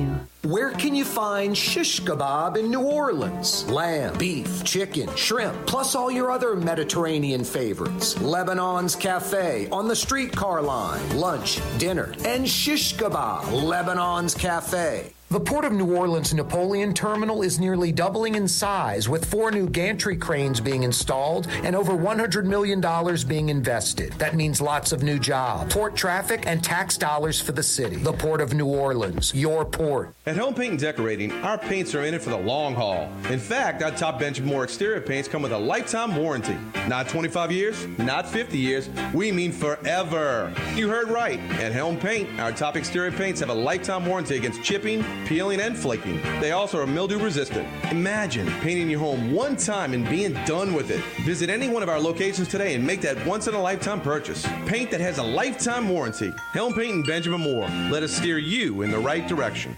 Where can you find shish kebab in New Orleans? Lamb, beef, chicken, shrimp, plus all your other Mediterranean favorites. Lebanon's Cafe on the streetcar line, lunch, dinner, and shish kebab, Lebanon's Cafe. The Port of New Orleans Napoleon Terminal is nearly doubling in size, with four new gantry cranes being installed and over $100 million being invested. That means lots of new jobs, port traffic, and tax dollars for the city. The Port of New Orleans, your port. At Helm Paint and Decorating, our paints are in it for the long haul. In fact, our top bench more exterior paints come with a lifetime warranty. Not 25 years, not 50 years, we mean forever. You heard right. At Helm Paint, our top exterior paints have a lifetime warranty against chipping, peeling, and flaking. They also are mildew resistant. Imagine painting your home one time and being done with it. Visit any one of our locations today and make that once in a lifetime purchase. Paint that has a lifetime warranty. Helm Paint and Benjamin Moore. Let us steer you in the right direction.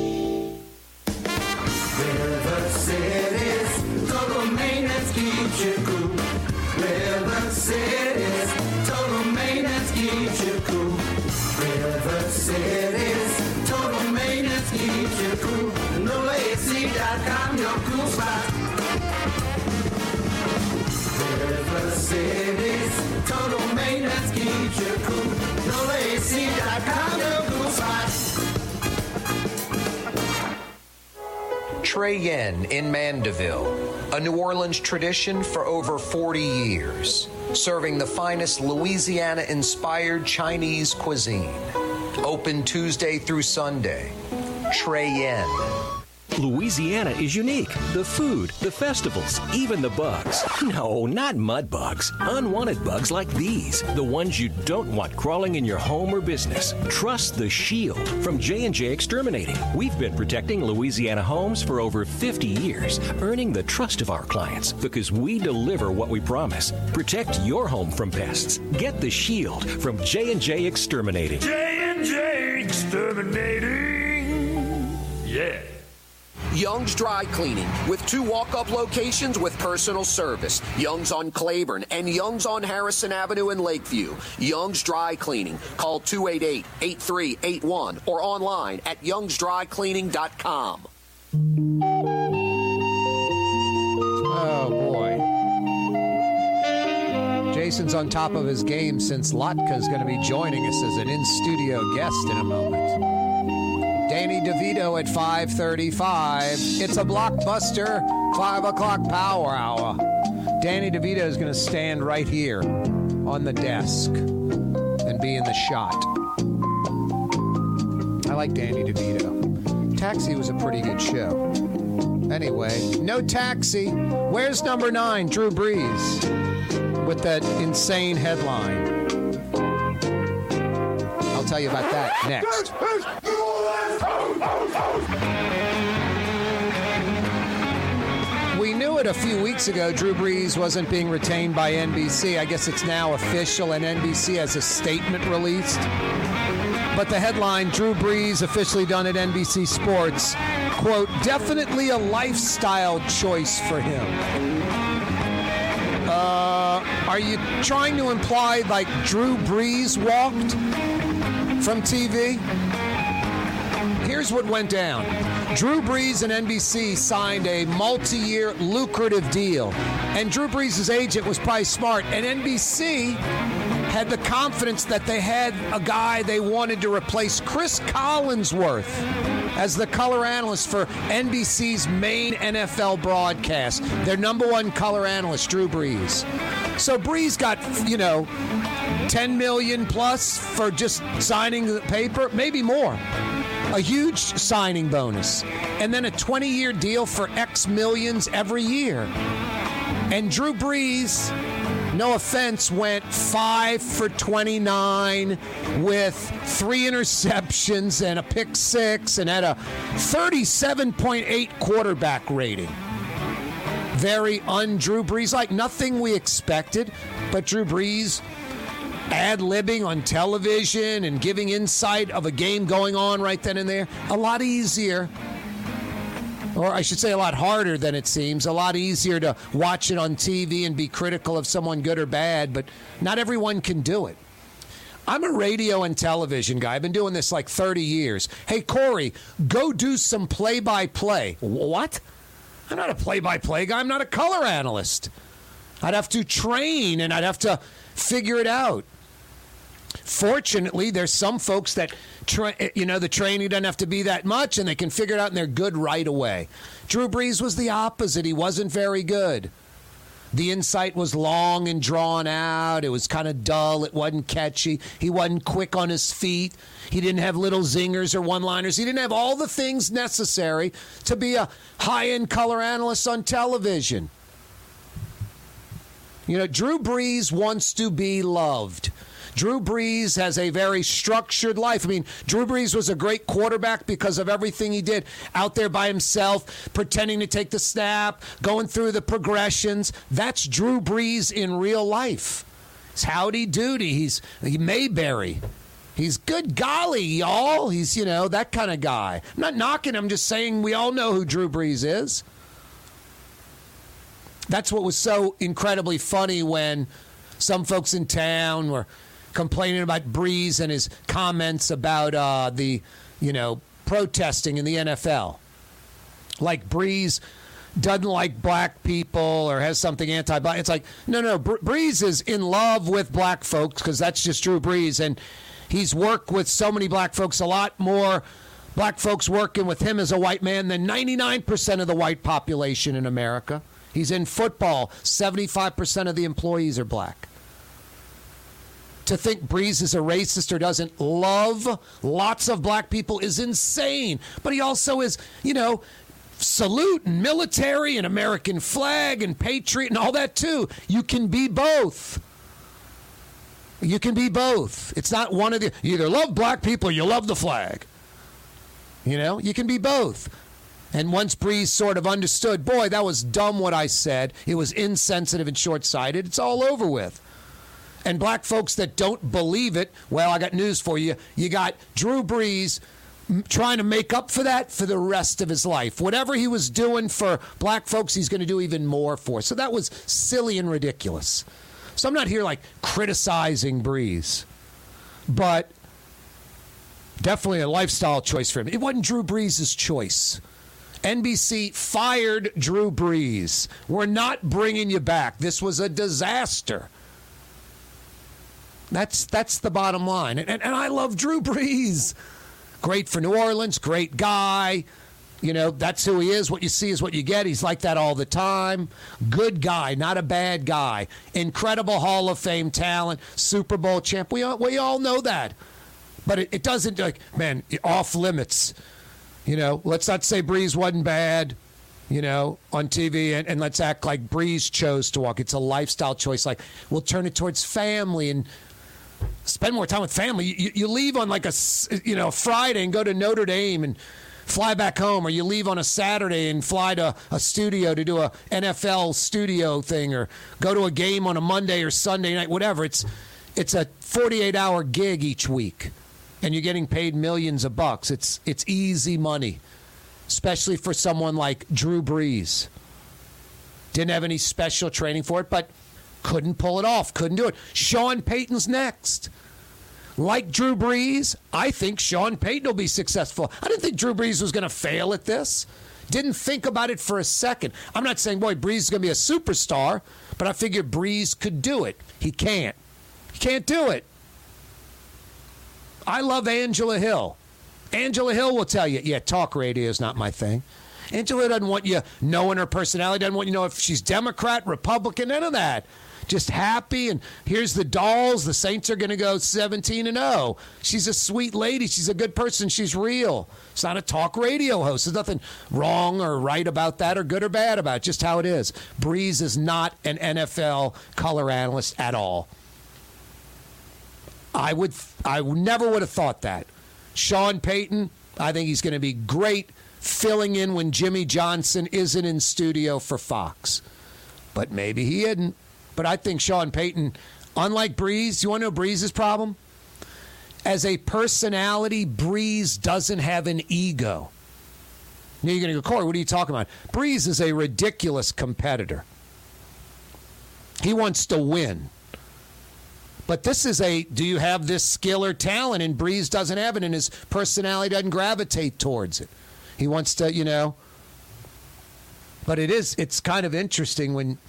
River City's total maintenance keeps you cool. River City's total maintenance keeps you cool. River City's total maintenance keeps you cool. NoAC.com, your cool spot. River City's total maintenance keeps you cool. NoAC.com, your cool Trey Yuen in Mandeville, a New Orleans tradition for over 40 years, serving the finest Louisiana inspired Chinese cuisine. Open Tuesday through Sunday. Trey Yuen. Louisiana is unique. The food, the festivals, even the bugs. No, not mud bugs. Unwanted bugs like these, the ones you don't want crawling in your home or business. Trust the Shield from J&J Exterminating. We've been protecting Louisiana homes for over 50 years, earning the trust of our clients because we deliver what we promise. Protect your home from pests. Get the Shield from J&J Exterminating. J&J Exterminating. Yeah. Young's Dry Cleaning with two walk up locations with personal service Young's on Claiborne and Young's on Harrison Avenue in Lakeview. Young's Dry Cleaning. Call 288 8381 or online at youngsdrycleaning.com. Oh, boy. Jason's on top of his game since Latka's going to be joining us as an in-studio guest in a moment. Danny DeVito at 5:35. It's a blockbuster. Five o'clock power hour. Danny DeVito is going to stand right here on the desk and be in the shot. I like Danny DeVito. Taxi was a pretty good show. Anyway, no taxi. Where's number nine, Drew Brees, with that insane headline? I'll tell you about that next. We knew it a few weeks ago. Drew Brees wasn't being retained by NBC. I guess it's now official, and NBC has a statement released. But the headline Drew Brees officially done at NBC Sports, quote, definitely a lifestyle choice for him. Uh, are you trying to imply like Drew Brees walked from TV? Here's what went down. Drew Brees and NBC signed a multi-year lucrative deal. And Drew Brees' agent was probably smart. And NBC had the confidence that they had a guy they wanted to replace Chris Collinsworth as the color analyst for NBC's main NFL broadcast. Their number one color analyst, Drew Brees. So Brees got, you know, 10 million plus for just signing the paper, maybe more. A huge signing bonus. And then a 20 year deal for X millions every year. And Drew Brees, no offense, went five for 29 with three interceptions and a pick six and had a 37.8 quarterback rating. Very un Drew Brees, like nothing we expected, but Drew Brees ad libbing on television and giving insight of a game going on right then and there. A lot easier or I should say a lot harder than it seems, a lot easier to watch it on TV and be critical of someone good or bad, but not everyone can do it. I'm a radio and television guy. I've been doing this like 30 years. Hey, Corey, go do some play by play. What? I'm not a play by play guy. I'm not a color analyst. I'd have to train and I'd have to figure it out. Fortunately, there's some folks that, tra- you know, the training doesn't have to be that much and they can figure it out and they're good right away. Drew Brees was the opposite. He wasn't very good. The insight was long and drawn out. It was kind of dull. It wasn't catchy. He wasn't quick on his feet. He didn't have little zingers or one liners. He didn't have all the things necessary to be a high end color analyst on television. You know, Drew Brees wants to be loved. Drew Brees has a very structured life. I mean, Drew Brees was a great quarterback because of everything he did out there by himself, pretending to take the snap, going through the progressions. That's Drew Brees in real life. It's howdy doody. He's he Mayberry. He's good golly, y'all. He's, you know, that kind of guy. I'm not knocking him, just saying we all know who Drew Brees is. That's what was so incredibly funny when some folks in town were complaining about Brees and his comments about uh, the, you know, protesting in the NFL. Like Brees doesn't like black people or has something anti-black. It's like, no, no, Bre- Brees is in love with black folks because that's just Drew Brees. And he's worked with so many black folks, a lot more black folks working with him as a white man than 99% of the white population in America. He's in football. 75% of the employees are black to think Brees is a racist or doesn't love lots of black people is insane. But he also is, you know, salute and military and American flag and patriot and all that too. You can be both. You can be both. It's not one of the. You either love black people or you love the flag. You know, you can be both. And once Brees sort of understood, boy, that was dumb what I said. It was insensitive and short sighted. It's all over with. And black folks that don't believe it, well, I got news for you. You got Drew Brees trying to make up for that for the rest of his life. Whatever he was doing for black folks, he's going to do even more for. So that was silly and ridiculous. So I'm not here like criticizing Brees, but definitely a lifestyle choice for him. It wasn't Drew Brees' choice. NBC fired Drew Brees. We're not bringing you back. This was a disaster. That's that's the bottom line. And, and, and I love Drew Brees. Great for New Orleans, great guy. You know, that's who he is. What you see is what you get. He's like that all the time. Good guy, not a bad guy. Incredible Hall of Fame talent, Super Bowl champ. We all, we all know that. But it, it doesn't, like, man, off limits. You know, let's not say Brees wasn't bad, you know, on TV, and, and let's act like Brees chose to walk. It's a lifestyle choice. Like, we'll turn it towards family and spend more time with family. You, you leave on like a you know, Friday and go to Notre Dame and fly back home, or you leave on a Saturday and fly to a studio to do a NFL studio thing, or go to a game on a Monday or Sunday night, whatever. It's, it's a 48 hour gig each week and you're getting paid millions of bucks. It's it's easy money, especially for someone like Drew Brees. Didn't have any special training for it, but couldn't pull it off. Couldn't do it. Sean Payton's next. Like Drew Brees, I think Sean Payton will be successful. I didn't think Drew Brees was going to fail at this. Didn't think about it for a second. I'm not saying, boy, Brees is going to be a superstar, but I figured Brees could do it. He can't. He can't do it. I love Angela Hill. Angela Hill will tell you, yeah, talk radio is not my thing. Angela doesn't want you knowing her personality, doesn't want you to know if she's Democrat, Republican, none of that. Just happy, and here's the dolls. The Saints are going to go 17 and 0. She's a sweet lady. She's a good person. She's real. It's not a talk radio host. There's nothing wrong or right about that, or good or bad about it. Just how it is. Brees is not an NFL color analyst at all. I would, I never would have thought that. Sean Payton, I think he's going to be great filling in when Jimmy Johnson isn't in studio for Fox. But maybe he isn't. But I think Sean Payton, unlike Brees, you want to know Brees's problem? As a personality, Brees doesn't have an ego. Now you're going to go, Corey, what are you talking about? Brees is a ridiculous competitor. He wants to win. But this is a do you have this skill or talent? And Brees doesn't have it, and his personality doesn't gravitate towards it. He wants to, you know. But it is it's kind of interesting when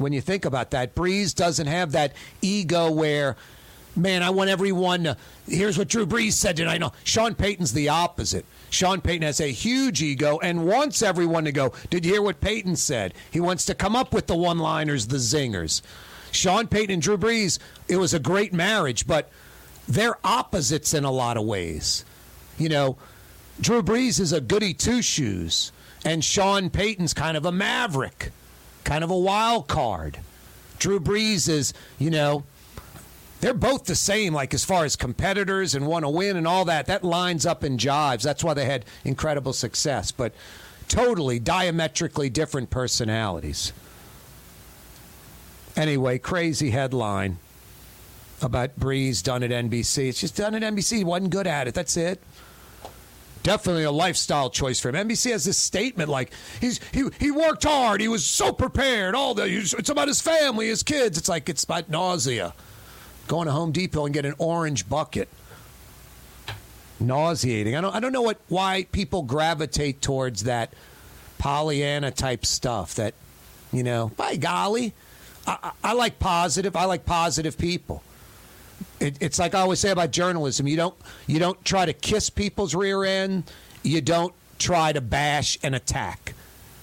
when you think about that. Brees doesn't have that ego where, man, I want everyone to here's what Drew Brees said tonight. No, Sean Payton's the opposite. Sean Payton has a huge ego and wants everyone to go, Did you hear what Payton said? He wants to come up with the one liners, the zingers. Sean Payton and Drew Brees, it was a great marriage, but they're opposites in a lot of ways. You know, Drew Brees is a goody two shoes, and Sean Payton's kind of a maverick, kind of a wild card. Drew Brees is, you know, they're both the same, like as far as competitors and want to win and all that. That lines up in jives. That's why they had incredible success, but totally diametrically different personalities. Anyway, crazy headline about Brees done at NBC. It's just done at NBC. Wasn't good at it. That's it. Definitely a lifestyle choice for him. NBC has this statement like he's he he worked hard. He was so prepared. All the it's about his family, his kids. It's like it's about nausea. Going to Home Depot and get an orange bucket. Nauseating. I don't I don't know what why people gravitate towards that Pollyanna type stuff. That you know, by golly, I, I, like positive. I like positive people. It, it's like I always say about journalism. You don't you don't try to kiss people's rear end. You don't try to bash and attack.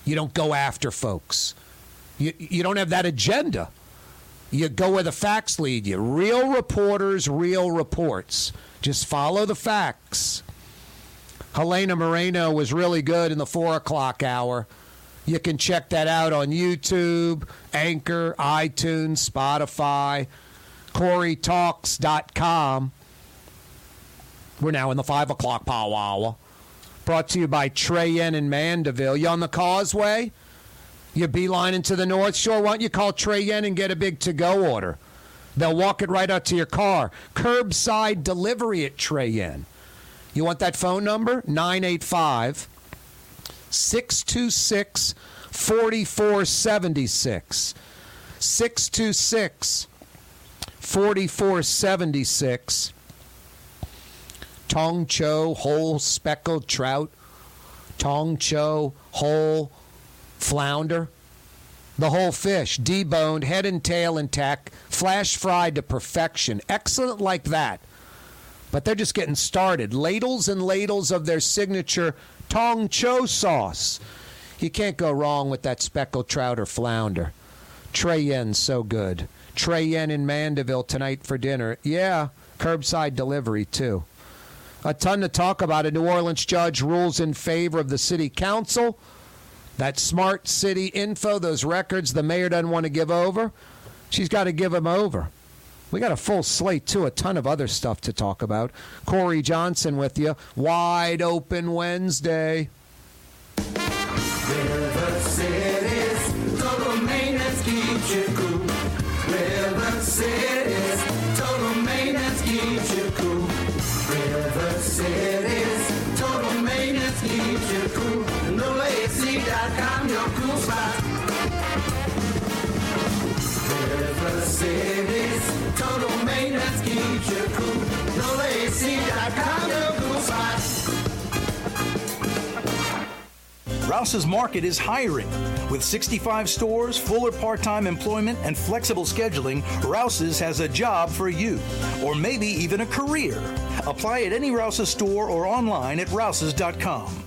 You don't go after folks. You you don't have that agenda. You go where the facts lead you. Real reporters, real reports. Just follow the facts. Helena Moreno was really good in the four o'clock hour. You can check that out on YouTube, Anchor, iTunes, Spotify, CoreyTalks.com. We're now in the five o'clock power hour. Brought to you by Trey Yuen in Mandeville. You on the causeway? You beeline into the North Shore. Why don't you call Trey Yuen and get a big to go order? They'll walk it right out to your car. Curbside delivery at Trey Yuen. You want that phone number? 985 626 4476. 626 4476. Tong Cho, whole speckled trout. Tong Cho, whole flounder. The whole fish, deboned, head and tail intact, flash fried to perfection. Excellent like that. But they're just getting started. Ladles and ladles of their signature Tong Cho sauce. You can't go wrong with that speckled trout or flounder. Trey Yuen's so good. Trey Yuen in Mandeville tonight for dinner. Yeah, curbside delivery too. A ton to talk about. A New Orleans judge rules in favor of the city council. That smart city info, those records the mayor doesn't want to give over, she's got to give them over. We got a full slate, too, a ton of other stuff to talk about. Corey Johnson with you. Wide open Wednesday. Rouse's Market is hiring. With 65 stores, fuller part time employment, and flexible scheduling, Rouse's has a job for you, or maybe even a career. Apply at any Rouse's store or online at rouses.com.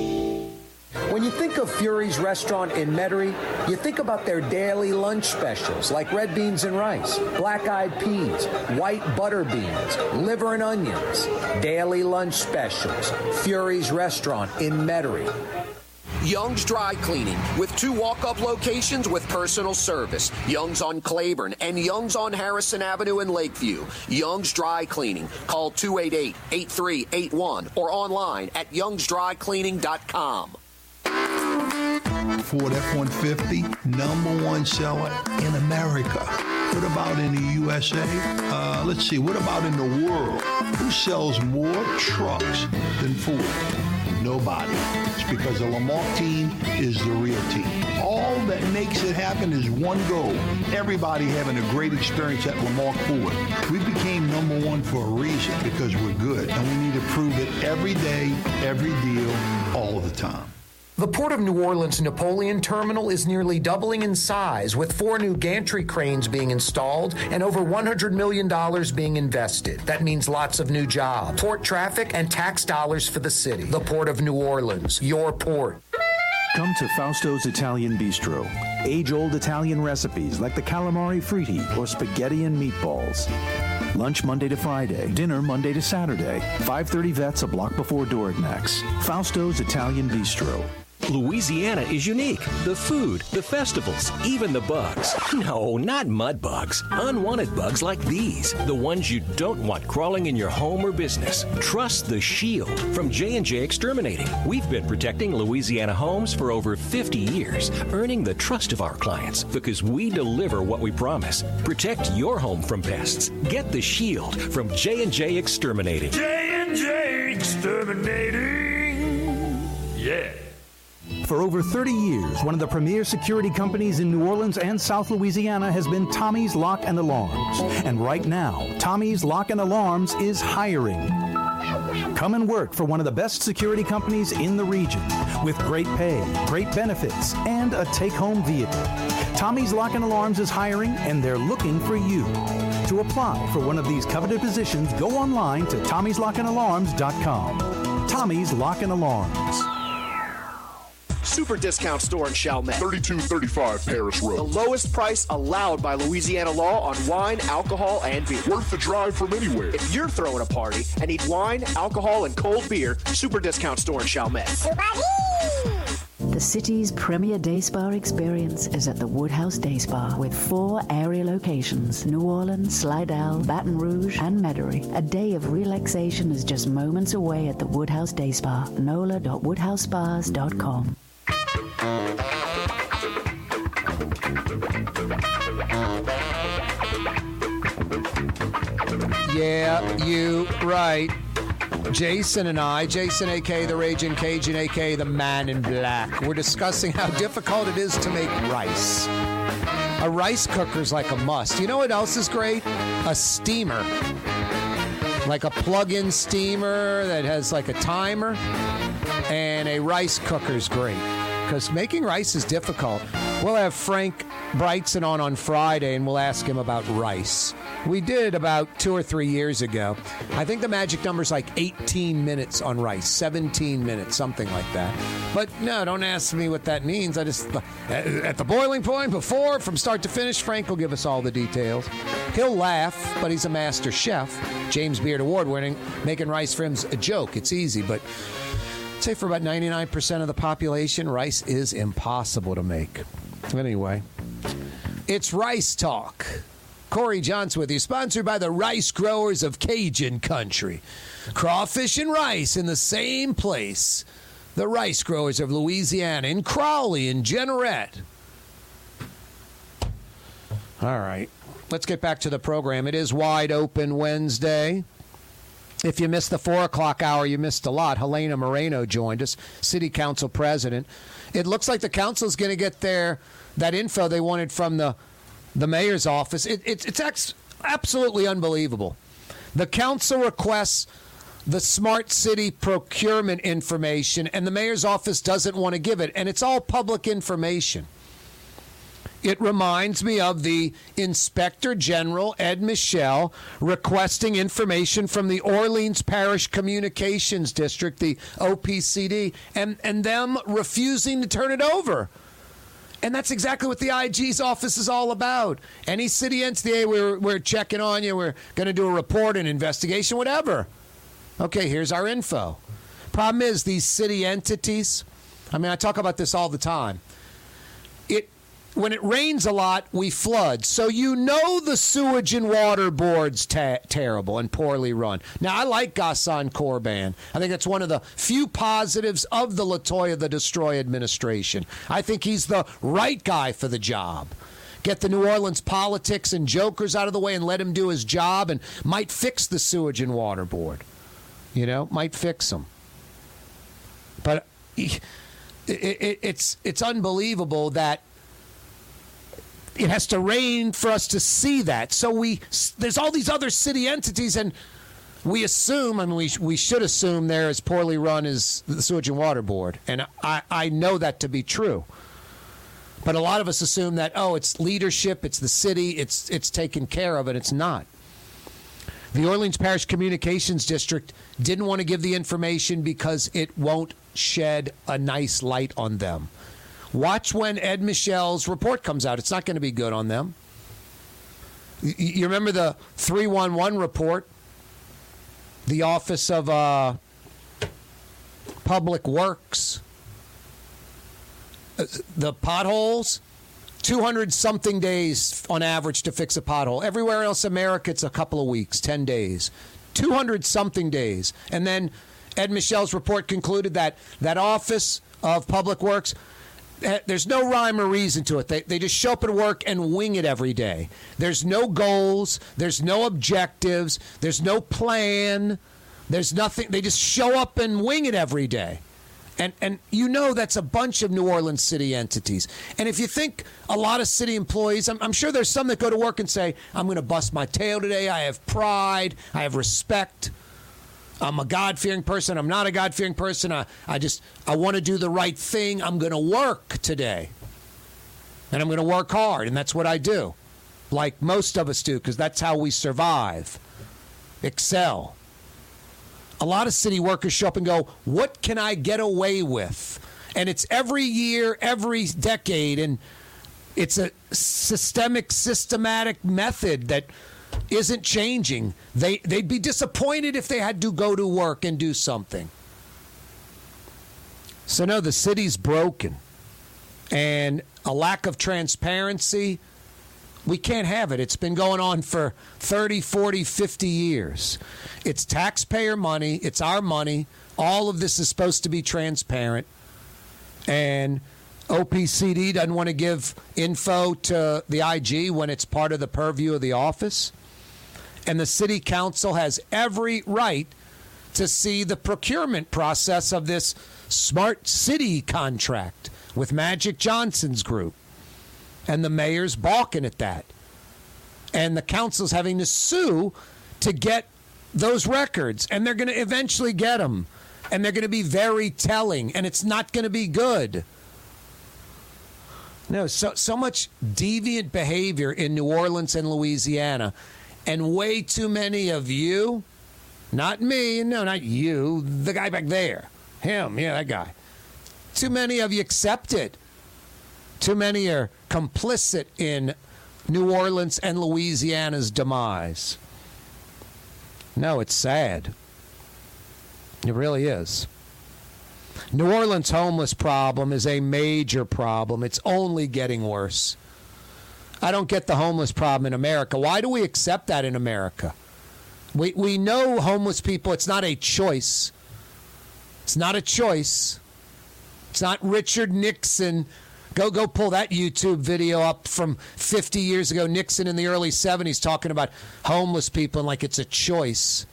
When you think of Fury's restaurant in Metairie, you think about their daily lunch specials like red beans and rice, black eyed peas, white butter beans, liver and onions. Daily lunch specials. Fury's restaurant in Metairie. Young's Dry Cleaning with two walk up locations with personal service Young's on Claiborne and Young's on Harrison Avenue in Lakeview. Young's Dry Cleaning. Call 288 8381 or online at youngsdrycleaning.com. Ford F-150, number one seller in America. What about in the USA? Uh, let's see, what about in the world? Who sells more trucks than Ford? Nobody. It's because the Lamarque team is the real team. All that makes it happen is one goal. Everybody having a great experience at Lamarque Ford. We became number one for a reason because we're good. And we need to prove it every day, every deal, all the time. The Port of New Orleans Napoleon Terminal is nearly doubling in size, with four new gantry cranes being installed and over $100 million being invested. That means lots of new jobs, port traffic, and tax dollars for the city. The Port of New Orleans, your port. Come to Fausto's Italian Bistro. Age old Italian recipes like the calamari fritti or spaghetti and meatballs. Lunch Monday to Friday, dinner Monday to Saturday. 530 Vets a block before Dorignac's. Fausto's Italian Bistro. Louisiana is unique. The food, the festivals, even the bugs. No, not mud bugs. Unwanted bugs like these, the ones you don't want crawling in your home or business. Trust the Shield from J&J Exterminating. We've been protecting Louisiana homes for over 50 years, earning the trust of our clients because we deliver what we promise. Protect your home from pests. Get the Shield from J&J Exterminating. J&J Exterminating. Yeah. For over 30 years, one of the premier security companies in New Orleans and South Louisiana has been Tommy's Lock and Alarms. And right now, Tommy's Lock and Alarms is hiring. Come and work for one of the best security companies in the region with great pay, great benefits, and a take home vehicle. Tommy's Lock and Alarms is hiring and they're looking for you. To apply for one of these coveted positions, go online to tommy'slockandalarms.com. Tommy's Lock and Alarms. Super Discount Store in Chalmette. 3235 Paris Road. The lowest price allowed by Louisiana law on wine, alcohol, and beer. Worth the drive from anywhere. If you're throwing a party and need wine, alcohol, and cold beer, Super Discount Store in Chalmette. The city's premier day spa experience is at the Woodhouse Day Spa with four area locations New Orleans, Slidell, Baton Rouge, and Metairie. A day of relaxation is just moments away at the Woodhouse Day Spa. NOLA.woodhousespas.com. Yeah, you right. Jason and I, Jason AK the Raging Cajun AK the Man in Black, we're discussing how difficult it is to make rice. A rice cooker's like a must. You know what else is great? A steamer. Like a plug-in steamer that has like a timer and a rice cooker is great because making rice is difficult. We'll have Frank Brigtsen on on Friday and we'll ask him about rice. We did about two or three years ago. I think the magic number is like 18 minutes on rice, 17 minutes, something like that. But no, don't ask me what that means. I just, at the boiling point before, from start to finish, Frank will give us all the details. He'll laugh, but he's a master chef. James Beard Award winning. Making rice for him's a joke. It's easy, but I'd say for about 99% of the population, rice is impossible to make. Anyway, it's Rice Talk. Corey Johnson with you, sponsored by the Rice Growers of Cajun Country. Crawfish and rice in the same place. The Rice Growers of Louisiana in Crowley and Jeanerette. All right, let's get back to the program. It is Wide Open Wednesday. If you missed the four o'clock hour, you missed a lot. Helena Moreno joined us, City Council President. It looks like the council is going to get their that info they wanted from the the mayor's office. It, it, it's ex- absolutely unbelievable. The council requests the smart city procurement information, and the mayor's office doesn't want to give it, and it's all public information. It reminds me of the Inspector General, Ed Michel, requesting information from the Orleans Parish Communications District, the OPCD, and, and them refusing to turn it over. And that's exactly what the IG's office is all about. Any city entity, we're, we're checking on you, we're going to do a report, an investigation, whatever. Okay, here's our info. Problem is, these city entities, I mean, I talk about this all the time. It when it rains a lot, we flood. So you know the sewage and water board's ta- terrible and poorly run. Now I like Ghassan Korban. I think it's one of the few positives of the Latoya the Destroy administration. I think he's the right guy for the job. Get the New Orleans politics and jokers out of the way and let him do his job, and might fix the sewage and water board. You know, might fix them. But it, it, it's it's unbelievable that it has to rain for us to see that. So we there's all these other city entities, and we assume, I mean, we we should assume they're as poorly run as the sewage and water board, and I I know that to be true. But a lot of us assume that oh, it's leadership, it's the city, it's it's taken care of, and it's not. The Orleans Parish Communications District didn't want to give the information because it won't shed a nice light on them. Watch when Ed Michel's report comes out. It's not going to be good on them. You remember the 311 report? The Office of uh, Public Works. Uh, the potholes? 200 something days on average to fix a pothole. Everywhere else in America, it's a couple of weeks, 10 days. 200 something days. And then Ed Michel's report concluded that that Office of Public Works Eh, there's no rhyme or reason to it. They, they just show up at work and wing it every day. There's no goals. There's no objectives. There's no plan. There's nothing. They just show up and wing it every day. And, and you know that's a bunch of New Orleans city entities. And if you think a lot of city employees, I'm, I'm sure there's some that go to work and say, I'm going to bust my tail today. I have pride. I have respect. I'm a God fearing person. I'm not a God fearing person. I, I just, I want to do the right thing. I'm going to work today. And I'm going to work hard. And that's what I do. Like most of us do, because that's how we survive. Excel. A lot of city workers show up and go, What can I get away with? And it's every year, every decade, and it's a systemic, systematic method that isn't changing. They they'd be disappointed if they had to go to work and do something. So no, the city's broken. And a lack of transparency, we can't have it. It's been going on for 30, 40, 50 years. It's taxpayer money, it's our money. All of this is supposed to be transparent. And OPCD doesn't want to give info to the IG when it's part of the purview of the office. And the city council has every right to see the procurement process of this smart city contract with Magic Johnson's group. And the mayor's balking at that. And the council's having to sue to get those records. And they're going to eventually get them. And they're going to be very telling. And it's not going to be good. No, so so much deviant behavior in New Orleans and Louisiana, and way too many of you, not me, no, not you, the guy back there, him, yeah, that guy. Too many of you accept it. Too many are complicit in New Orleans and Louisiana's demise. No, it's sad. It really is. New Orleans homeless problem is a major problem. It's only getting worse. I don't get the homeless problem in America. Why do we accept that in America? We we know homeless people, it's not a choice. It's not a choice. It's not Richard Nixon. Go go pull that YouTube video up from 50 years ago. Nixon in the early 70s talking about homeless people and like it's a choice.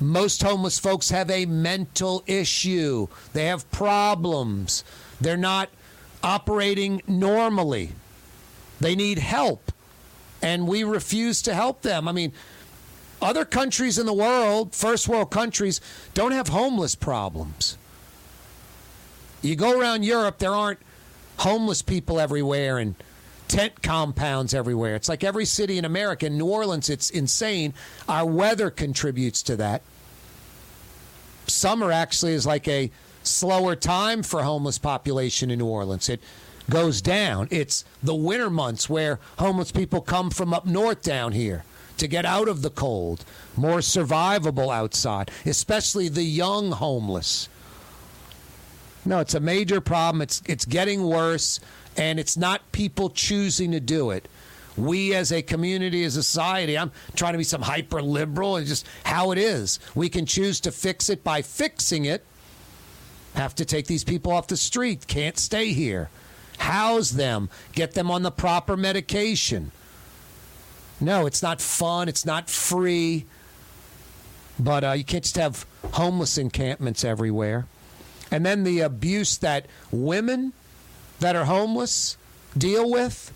Most homeless folks have a mental issue. They have problems. They're not operating normally. They need help. And we refuse to help them. I mean, other countries in the world, first world countries, don't have homeless problems. You go around Europe, there aren't homeless people everywhere and tent compounds everywhere. It's like every city in America. In New Orleans, it's insane. Our weather contributes to that. Summer actually is like a slower time for homeless population in New Orleans. It goes down. It's the winter months where homeless people come from up north down here to get out of the cold, more survivable outside, especially the young homeless. No, it's a major problem. It's it's getting worse and it's not people choosing to do it. We as a community, as a society, I'm trying to be some hyper liberal and just how it is. We can choose to fix it by fixing it. Have to take these people off the street, can't stay here. House them, get them on the proper medication. No, it's not fun, it's not free. But uh, you can't just have homeless encampments everywhere. And then the abuse that women that are homeless deal with.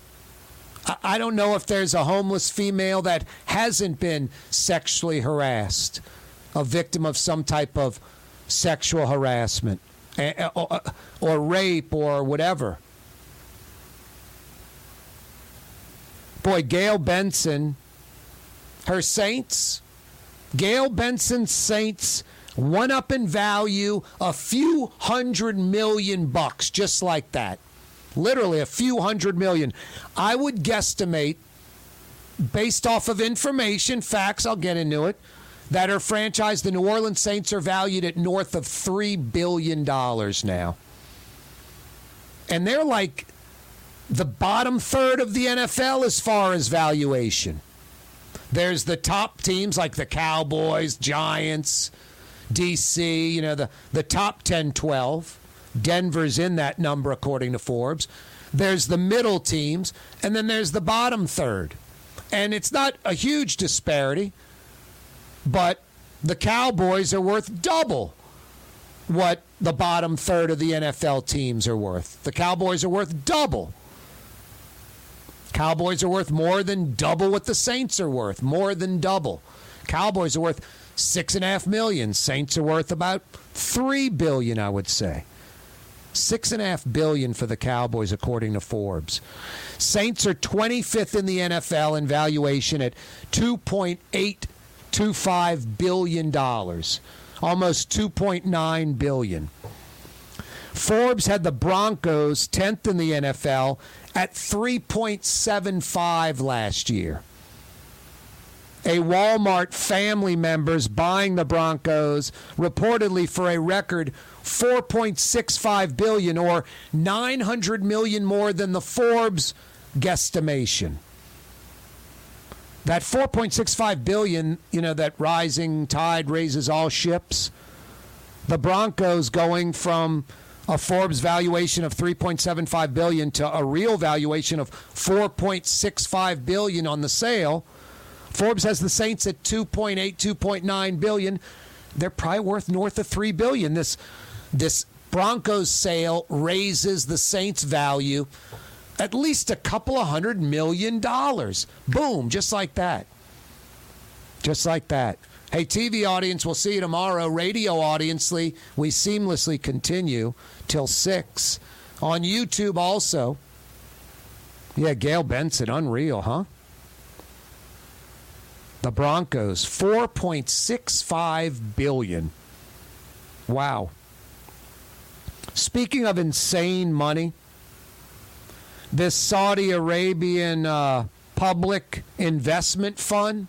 I don't know if there's a homeless female that hasn't been sexually harassed, a victim of some type of sexual harassment or, or rape or whatever. Boy, Gayle Benson, her Saints, Gayle Benson's Saints went up in value a few hundred million bucks, just like that. Literally a few hundred million. I would guesstimate, based off of information, facts, I'll get into it, that her franchise, the New Orleans Saints, are valued at north of $3 billion now. And they're like the bottom third of the NFL as far as valuation. There's the top teams like the Cowboys, Giants, DC, you know, the, the top 10, 12. Denver's in that number, according to Forbes. There's the middle teams, and then there's the bottom third. And it's not a huge disparity, but the Cowboys are worth double what the bottom third of the NFL teams are worth. The Cowboys are worth double. Cowboys are worth more than double what the Saints are worth. More than double. Cowboys are worth six and a half million. Saints are worth about three billion, I would say. Six and a half billion for the Cowboys, according to Forbes. Saints are 25th in the NFL in valuation at 2.825 billion dollars, almost 2.9 billion. Forbes had the Broncos 10th in the NFL at 3.75 last year. A Walmart family members buying the Broncos reportedly for a record 4.65 billion or 900 million more than the Forbes guesstimation. That 4.65 billion, you know, that rising tide raises all ships. The Broncos going from a Forbes valuation of 3.75 billion to a real valuation of 4.65 billion on the sale. Forbes has the Saints at 2.8, 2.9 billion. They're probably worth north of 3 billion. This this Broncos sale raises the Saints value at least a couple of hundred million dollars. Boom, just like that. Just like that. Hey, TV audience, we'll see you tomorrow. Radio audience, we seamlessly continue till 6. On YouTube also. Yeah, Gayle Benson, unreal, huh? The Broncos, 4.65 billion. Wow. Speaking of insane money, this Saudi Arabian uh, public investment fund,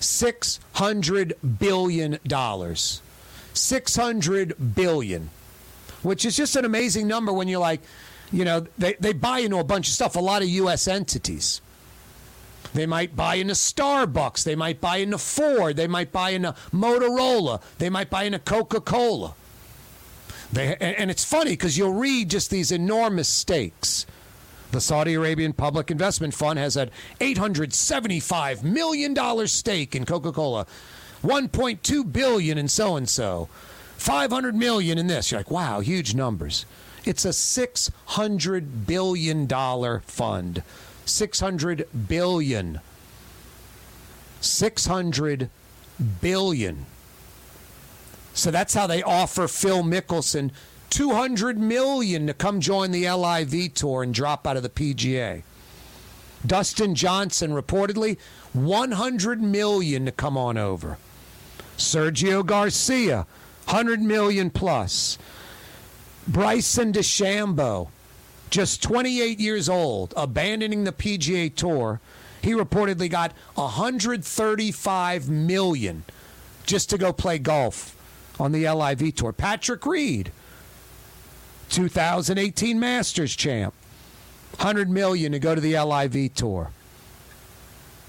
six hundred billion dollars, six hundred billion, which is just an amazing number when you're like, you know, they they buy into a bunch of stuff. A lot of U.S. entities. They might buy into Starbucks. They might buy into Ford. They might buy into Motorola. They might buy into Coca Cola. And it's funny because you'll read just these enormous stakes. The Saudi Arabian Public Investment Fund has an $875 million stake in Coca-Cola, 1.2 billion in so and so, 500 million in this. You're like, wow, huge numbers. It's a 600 billion dollar fund. 600 billion. 600 billion. So that's how they offer Phil Mickelson 200 million to come join the LIV tour and drop out of the PGA. Dustin Johnson reportedly 100 million to come on over. Sergio Garcia 100 million plus. Bryson DeChambeau just 28 years old, abandoning the PGA Tour, he reportedly got 135 million just to go play golf on the LIV Tour. Patrick Reed, 2018 Masters champ, 100 million to go to the LIV Tour.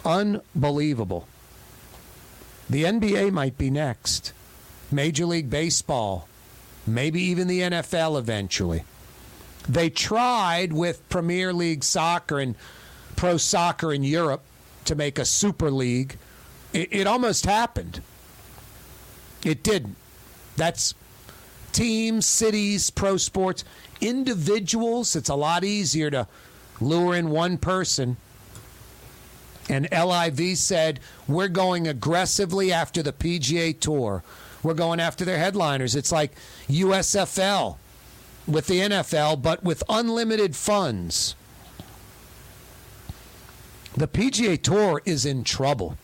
Unbelievable. The NBA might be next. Major League Baseball, maybe even the NFL eventually. They tried with Premier League soccer and pro soccer in Europe to make a super league. It, it almost happened. It didn't. That's teams, cities, pro sports, individuals. It's a lot easier to lure in one person. And LIV said, we're going aggressively after the PGA Tour. We're going after their headliners. It's like USFL with the NFL, but with unlimited funds. The PGA Tour is in trouble.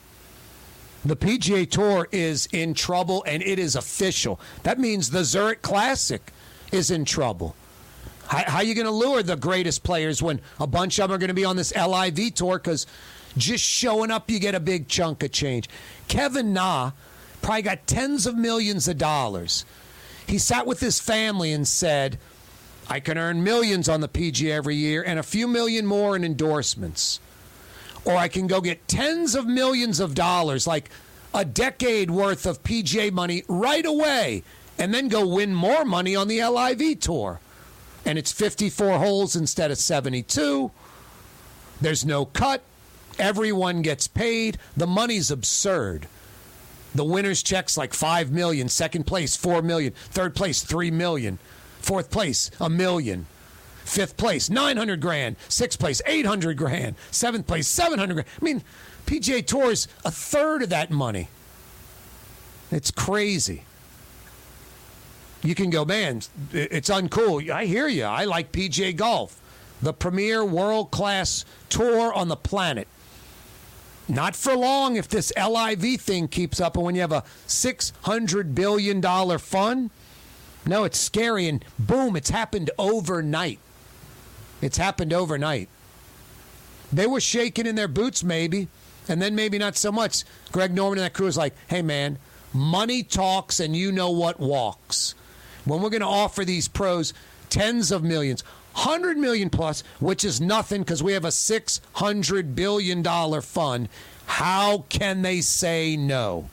The PGA Tour is in trouble and it is official. That means the Zurich Classic is in trouble. How, how are you going to lure the greatest players when a bunch of them are going to be on this LIV tour? Because just showing up, you get a big chunk of change. Kevin Na probably got tens of millions of dollars. He sat with his family and said, I can earn millions on the PGA every year and a few million more in endorsements. Or I can go get tens of millions of dollars, like a decade worth of PGA money right away, and then go win more money on the LIV tour. And it's 54 holes instead of 72. There's no cut. Everyone gets paid. The money's absurd. The winner's checks like 5 million, second place 4 million, third place 3 million. Fourth place, a million. Fifth place, 900 grand. Sixth place, 800 grand. Seventh place, 700 grand. I mean, PGA Tour's a third of that money. It's crazy. You can go, man, it's uncool. I hear you. I like PGA Golf, the premier world class tour on the planet. Not for long if this LIV thing keeps up. And when you have a $600 billion fund, No, it's scary, and boom, it's happened overnight. It's happened overnight. They were shaking in their boots, maybe, and then maybe not so much. Greg Norman and that crew was like, hey, man, money talks, and you know what walks. When we're going to offer these pros tens of millions, 100 million plus, which is nothing because we have a $600 billion fund, how can they say no?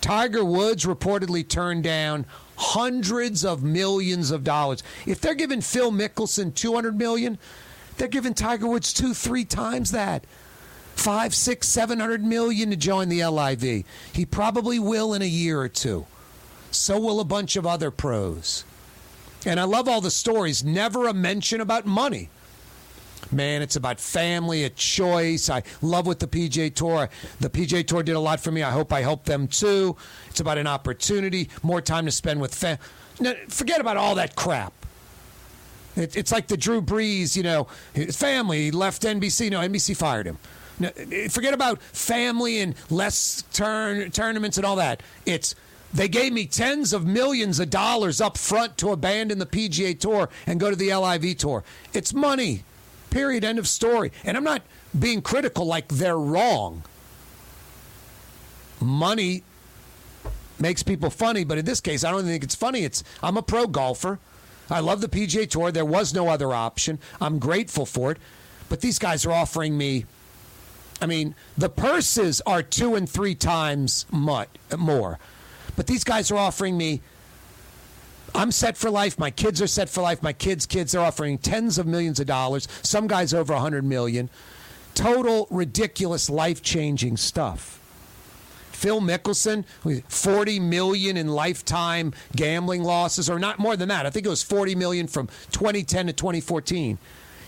Tiger Woods reportedly turned down hundreds of millions of dollars. If they're giving Phil Mickelson 200 million, they're giving Tiger Woods two, three times that. Five, six, seven hundred million to join the LIV. He probably will in a year or two. So will a bunch of other pros. And I love all the stories. Never a mention about money. Man, it's about family, a choice. I love what the PGA Tour. The PGA Tour did a lot for me. I hope I help them too. It's about an opportunity, more time to spend with family. No, forget about all that crap. It, it's like the Drew Brees, you know, his family left NBC. No, NBC fired him. No, forget about family and less turn tournaments and all that. It's they gave me tens of millions of dollars up front to abandon the PGA Tour and go to the LIV Tour. It's money. Period. End of story. And I'm not being critical like they're wrong. Money makes people funny, but in this case, I don't think it's funny. It's I'm a pro golfer. I love the PGA Tour. There was no other option. I'm grateful for it. But these guys are offering me I mean, the purses are two and three times more. But these guys are offering me I'm set for life. My kids are set for life. My kids' kids are offering tens of millions of dollars. Some guys over a hundred million. Total ridiculous, life changing stuff. Phil Mickelson, 40 million in lifetime gambling losses, or not more than that. I think it was 40 million from 2010 to 2014.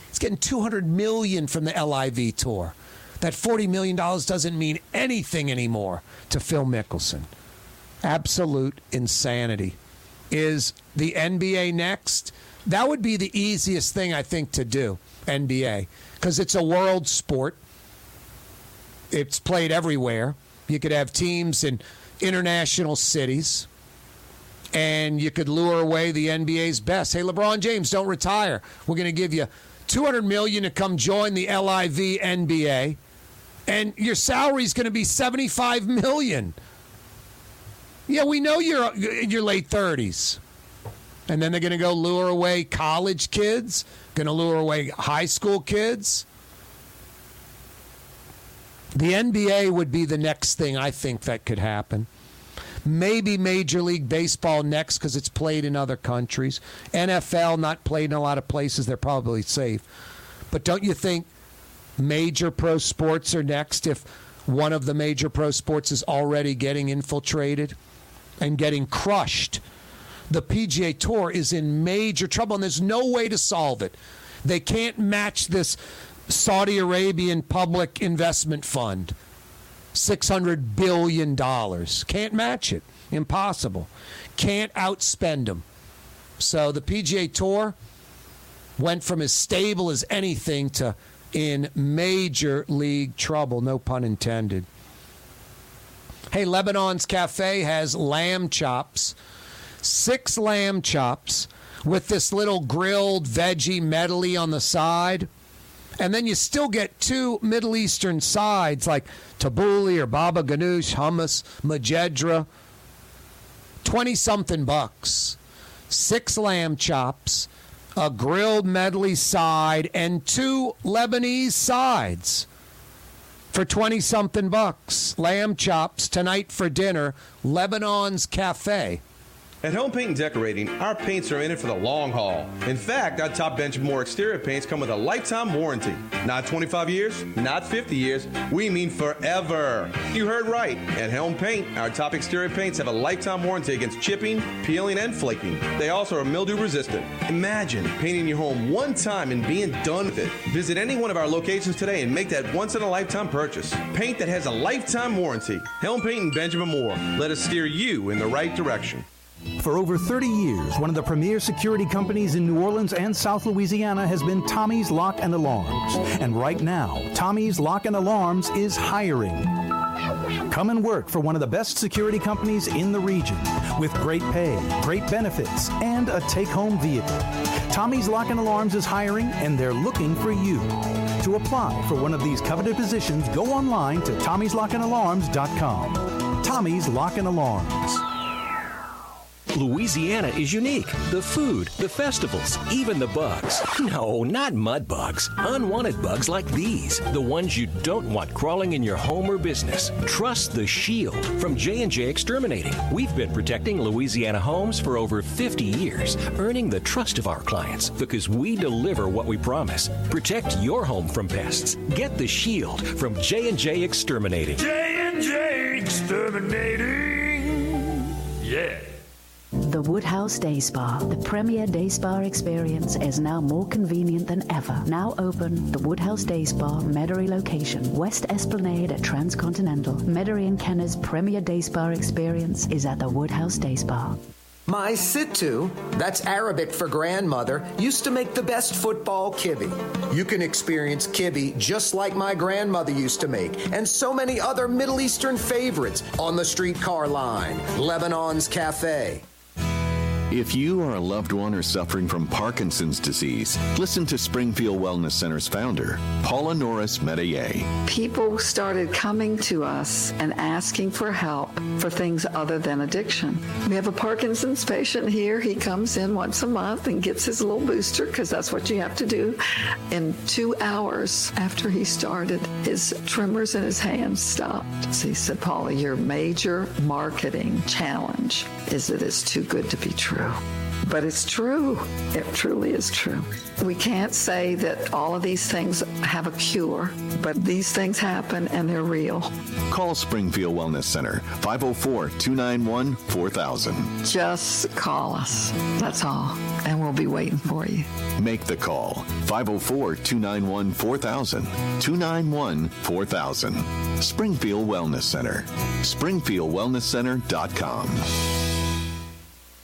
He's getting 200 million from the LIV tour. That 40 million dollars doesn't mean anything anymore to Phil Mickelson. Absolute insanity is the NBA next? That would be the easiest thing, I think, to do, NBA, because it's a world sport. It's played everywhere. You could have teams in international cities, and you could lure away the NBA's best. Hey, LeBron James, don't retire. We're going to give you 200 million to come join the LIV NBA, and your salary is going to be 75 million. Yeah, we know you're in your late 30s. And then they're going to go lure away college kids, going to lure away high school kids. The NBA would be the next thing I think that could happen. Maybe Major League Baseball next because it's played in other countries. NFL not played in a lot of places. They're probably safe. But don't you think major pro sports are next if one of the major pro sports is already getting infiltrated? And getting crushed. The PGA Tour is in major trouble, and there's no way to solve it. They can't match this Saudi Arabian public investment fund. $600 billion. Can't match it. Impossible. Can't outspend them. So the PGA Tour went from as stable as anything to in major league trouble, no pun intended. Hey, Lebanon's Cafe has lamb chops, six lamb chops with this little grilled veggie medley on the side. And then you still get two Middle Eastern sides like tabbouleh or baba ganoush, hummus, majedra. 20 something bucks. Six lamb chops, a grilled medley side, and two Lebanese sides for 20 something bucks. Lamb chops tonight for dinner, Lebanon's Cafe. At Helm Paint and Decorating, our paints are in it for the long haul. In fact, our top Benjamin Moore exterior paints come with a lifetime warranty. Not 25 years, not 50 years, we mean forever. You heard right. At Helm Paint, our top exterior paints have a lifetime warranty against chipping, peeling, and flaking. They also are mildew resistant. Imagine painting your home one time and being done with it. Visit any one of our locations today and make that once in a lifetime purchase. Paint that has a lifetime warranty. Helm Paint and Benjamin Moore. Let us steer you in the right direction. For over 30 years, one of the premier security companies in New Orleans and South Louisiana has been Tommy's Lock and Alarms. And right now, Tommy's Lock and Alarms is hiring. Come and work for one of the best security companies in the region. with great pay, great benefits, and a take home vehicle. Tommy's Lock and Alarms is hiring and they're looking for you. To apply for one of these coveted positions, go online to tommy'slockandalarms.com. Tommy's Lock and Alarms. Louisiana is unique. The food, the festivals, even the bugs. No, not mud bugs. Unwanted bugs like these, the ones you don't want crawling in your home or business. Trust the Shield from J&J Exterminating. We've been protecting Louisiana homes for over 50 years, earning the trust of our clients because we deliver what we promise. Protect your home from pests. Get the Shield from J&J Exterminating. J&J Exterminating. Yeah. The Woodhouse Day Spa, the premier day spa experience, is now more convenient than ever. Now open, the Woodhouse Day Spa, Metairie location, West Esplanade at Transcontinental. Metairie and Kenner's premier day spa experience is at the Woodhouse Day Spa. My Situ, that's Arabic for grandmother, used to make the best football kibbe. You can experience kibbe just like my grandmother used to make, and so many other Middle Eastern favorites on the streetcar line, Lebanon's Cafe. If you are a loved one or suffering from Parkinson's disease, listen to Springfield Wellness Center's founder, Paula Norris Metayer. People started coming to us and asking for help for things other than addiction. We have a Parkinson's patient here. He comes in once a month and gets his little booster because that's what you have to do. In two hours after he started, his tremors in his hands stopped. So he said, Paula, your major marketing challenge is that it's too good to be true. But it's true. It truly is true. We can't say that all of these things have a cure, but these things happen and they're real. Call Springfield Wellness Center 504 291 4000. Just call us. That's all. And we'll be waiting for you. Make the call 504 291 4000. 291 4000. Springfield Wellness Center. SpringfieldWellnessCenter.com.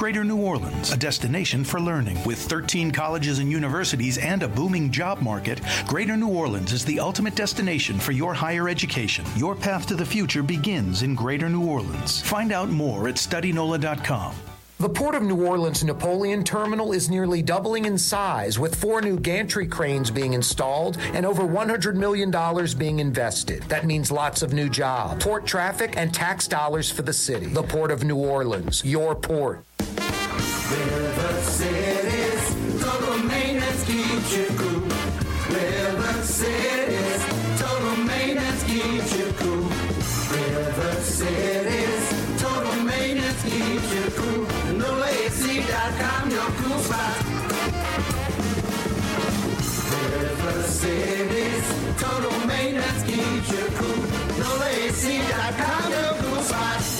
Greater New Orleans, a destination for learning. With 13 colleges and universities and a booming job market, Greater New Orleans is the ultimate destination for your higher education. Your path to the future begins in Greater New Orleans. Find out more at studynola.com. The Port of New Orleans Napoleon Terminal is nearly doubling in size, with four new gantry cranes being installed and over $100 million being invested. That means lots of new jobs, port traffic, and tax dollars for the city. The Port of New Orleans, your port. River City's total maintenance keeps you cool. River City's total maintenance keeps you cool. River City's total maintenance keeps you cool. NolaAC.com, your cool spot. River City's total maintenance keeps you cool. NolaAC.com, your cool spot.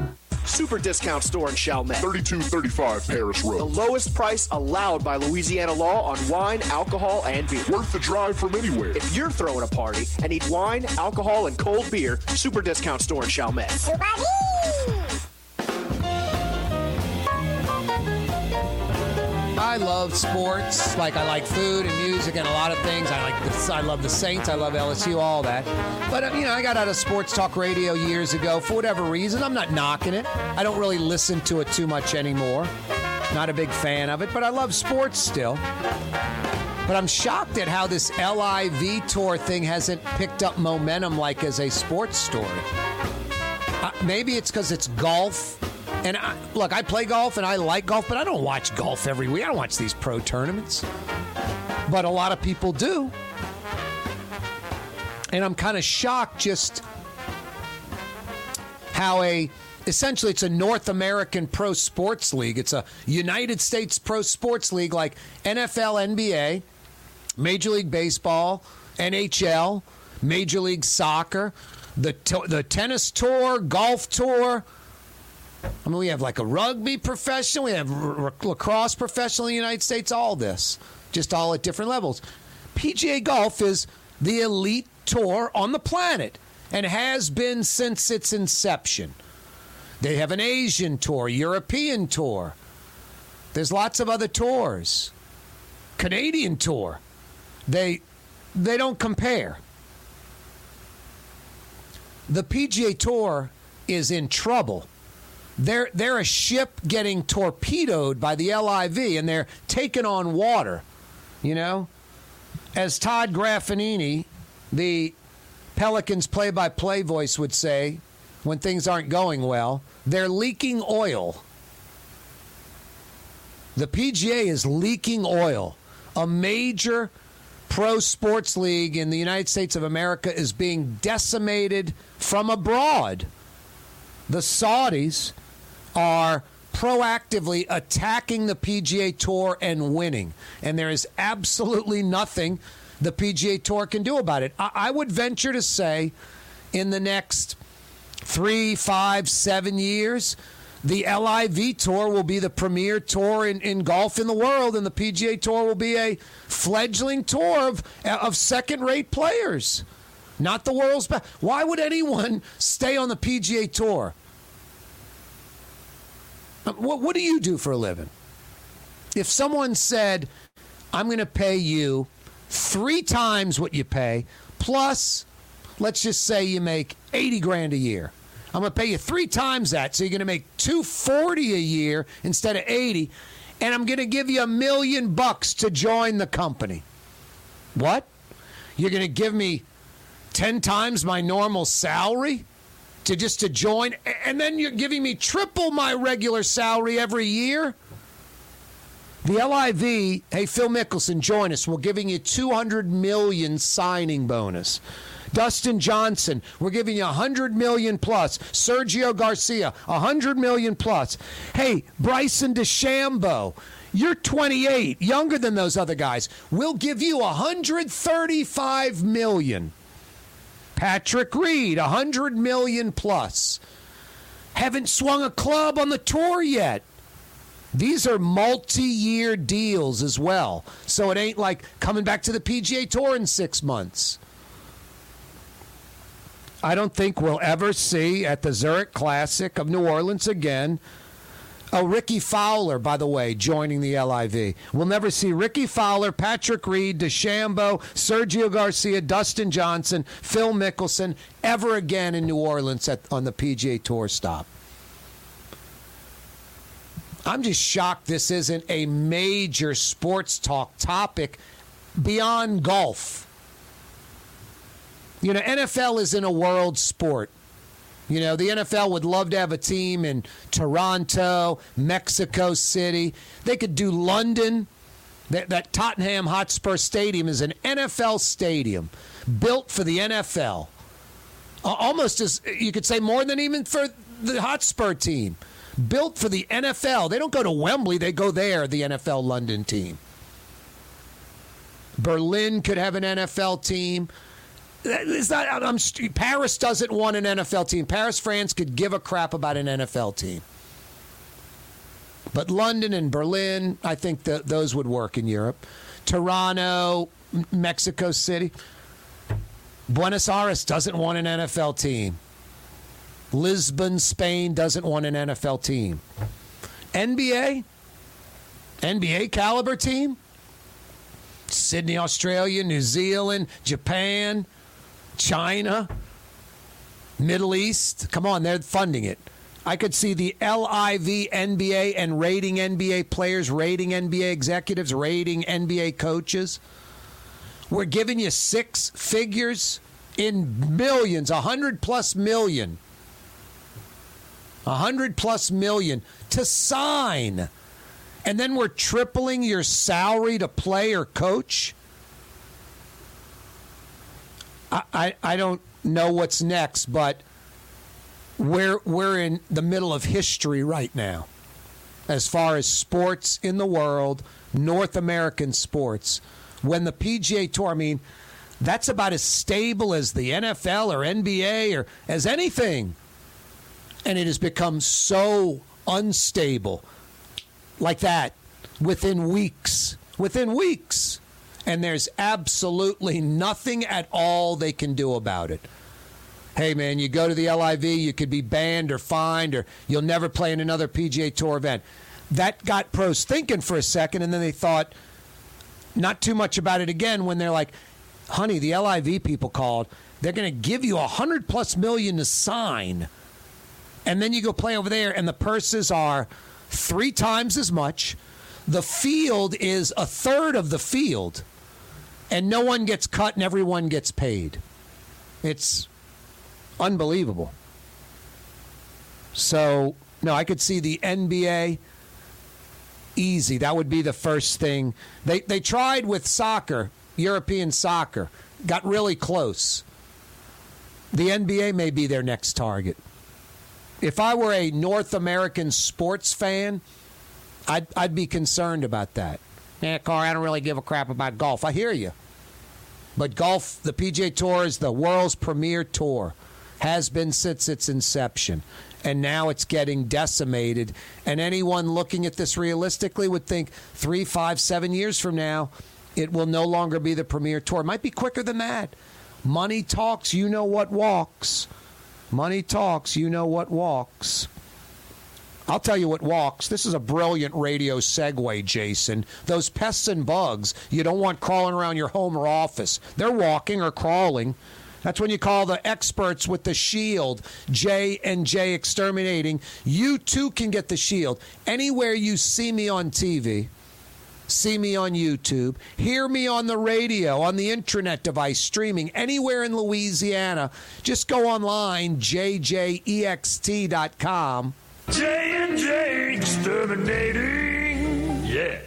Super discount store in Chalmette. 3235 Paris Road. The lowest price allowed by Louisiana law on wine, alcohol, and beer. Worth the drive from anywhere. If you're throwing a party and need wine, alcohol, and cold beer, Super discount store in Chalmette. I love sports. Like I like food and music and a lot of things. I like I love the Saints. I love LSU. All that. But uh, you know, I got out of sports talk radio years ago for whatever reason. I'm not knocking it. I don't really listen to it too much anymore. Not a big fan of it, but I love sports still. But I'm shocked at how this LIV tour thing hasn't picked up momentum like as a sports story. Uh, maybe it's because it's golf. And I, look, I play golf and I like golf, but I don't watch golf every week. I don't watch these pro tournaments. But a lot of people do. And I'm kind of shocked just how a essentially it's a North American pro sports league. It's a United States pro sports league like NFL, NBA, Major League Baseball, NHL, Major League Soccer, the the tennis tour, golf tour. I mean, we have like a rugby professional, we have r- r- lacrosse professional in the United States. All this, just all at different levels. PGA Golf is the elite tour on the planet and has been since its inception. They have an Asian tour, European tour. There's lots of other tours. Canadian tour. They they don't compare. The PGA Tour is in trouble. They're they're a ship getting torpedoed by the LIV and they're taking on water. You know? As Todd Graffagnini, the Pelicans play by play voice would say when things aren't going well, they're leaking oil. The PGA is leaking oil. A major pro sports league in the United States of America is being decimated from abroad. The Saudis are proactively attacking the PGA Tour and winning. And there is absolutely nothing the PGA Tour can do about it. I, I would venture to say in the next three, five, seven years, the LIV Tour will be the premier tour in, in golf in the world, and the PGA Tour will be a fledgling tour of, of second rate players. Not the world's best. Why would anyone stay on the PGA Tour? What, what do you do for a living? If someone said, I'm going to pay you three times what you pay, plus, let's just say you make 80 grand a year. I'm going to pay you three times that, so you're going to make 240 a year instead of 80, and I'm going to give you a million bucks to join the company. What? You're going to give me 10 times my normal salary to just to join and then you're giving me triple my regular salary every year? The LIV, hey Phil Mickelson, join us. We're giving you 200 million signing bonus. Dustin Johnson, we're giving you 100 million plus. Sergio Garcia, 100 million plus. Hey, Bryson DeChambeau, you're 28, younger than those other guys. We'll give you 135 million. Patrick Reed, 100 million plus. Haven't swung a club on the tour yet. These are multi year deals as well. So it ain't like coming back to the PGA Tour in six months. I don't think we'll ever see at the Zurich Classic of New Orleans again. Oh, Rickie Fowler, by the way, joining the LIV. We'll never see Rickie Fowler, Patrick Reed, DeChambeau, Sergio Garcia, Dustin Johnson, Phil Mickelson ever again in New Orleans at, on the PGA Tour stop. I'm just shocked this isn't a major sports talk topic beyond golf. You know, NFL is in a world sport. You know, the NFL would love to have a team in Toronto, Mexico City. They could do London. That, that Tottenham Hotspur Stadium is an NFL stadium built for the NFL. Almost as you could say more than even for the Hotspur team. Built for the NFL. They don't go to Wembley, they go there, the NFL London team. Berlin could have an NFL team. It's not. I'm, Paris doesn't want an NFL team. Paris, France could give a crap about an NFL team. But London and Berlin, I think that those would work in Europe. Toronto, Mexico City. Buenos Aires doesn't want an NFL team. Lisbon, Spain doesn't want an NFL team. NBA, NBA caliber team. Sydney, Australia, New Zealand, Japan, China, Middle East. Come on, they're funding it. I could see the LIV NBA and rating NBA players, rating NBA executives, rating NBA coaches. We're giving you six figures in millions, a hundred plus million A hundred plus million to sign. And then we're tripling your salary to play or coach. I, I, don't know what's next, but we're we're in the middle of history right now as far as sports in the world, North American sports. When the PGA Tour, I mean, that's about as stable as the NFL or NBA or as anything. And it has become so unstable like that within weeks. Within weeks. And there's absolutely nothing at all they can do about it. Hey, man, you go to the LIV, you could be banned or fined, or you'll never play in another PGA Tour event. That got pros thinking for a second, and then they thought not too much about it again when they're like, honey, the LIV people called. They're going to give you a hundred plus million to sign. And then you go play over there, and the purses are three times as much. The field is a third of the field, and no one gets cut and everyone gets paid. It's unbelievable. So, no, I could see the NBA easy. That would be the first thing. They they tried with soccer, European soccer, got really close. The NBA may be their next target. If I were a North American sports fan, I'd I'd be concerned about that. Yeah, Car, I don't really give a crap about golf. I hear you. But golf, the PGA Tour is the world's premier tour, has been since its inception. And now it's getting decimated. And anyone looking at this realistically would think three, five, seven years from now, it will no longer be the premier tour. It might be quicker than that. Money talks, you know what walks. Money talks, you know what walks. I'll tell you what walks. This is a brilliant radio segue, Jason. Those pests and bugs you don't want crawling around your home or office. They're walking or crawling. That's when you call the experts with the shield, J and J Exterminating. You too can get the shield. Anywhere you see me on TV, see me on YouTube, hear me on the radio, on the intranet device, streaming anywhere in Louisiana, just go online, jjext.com. J and J exterminating. Yeah.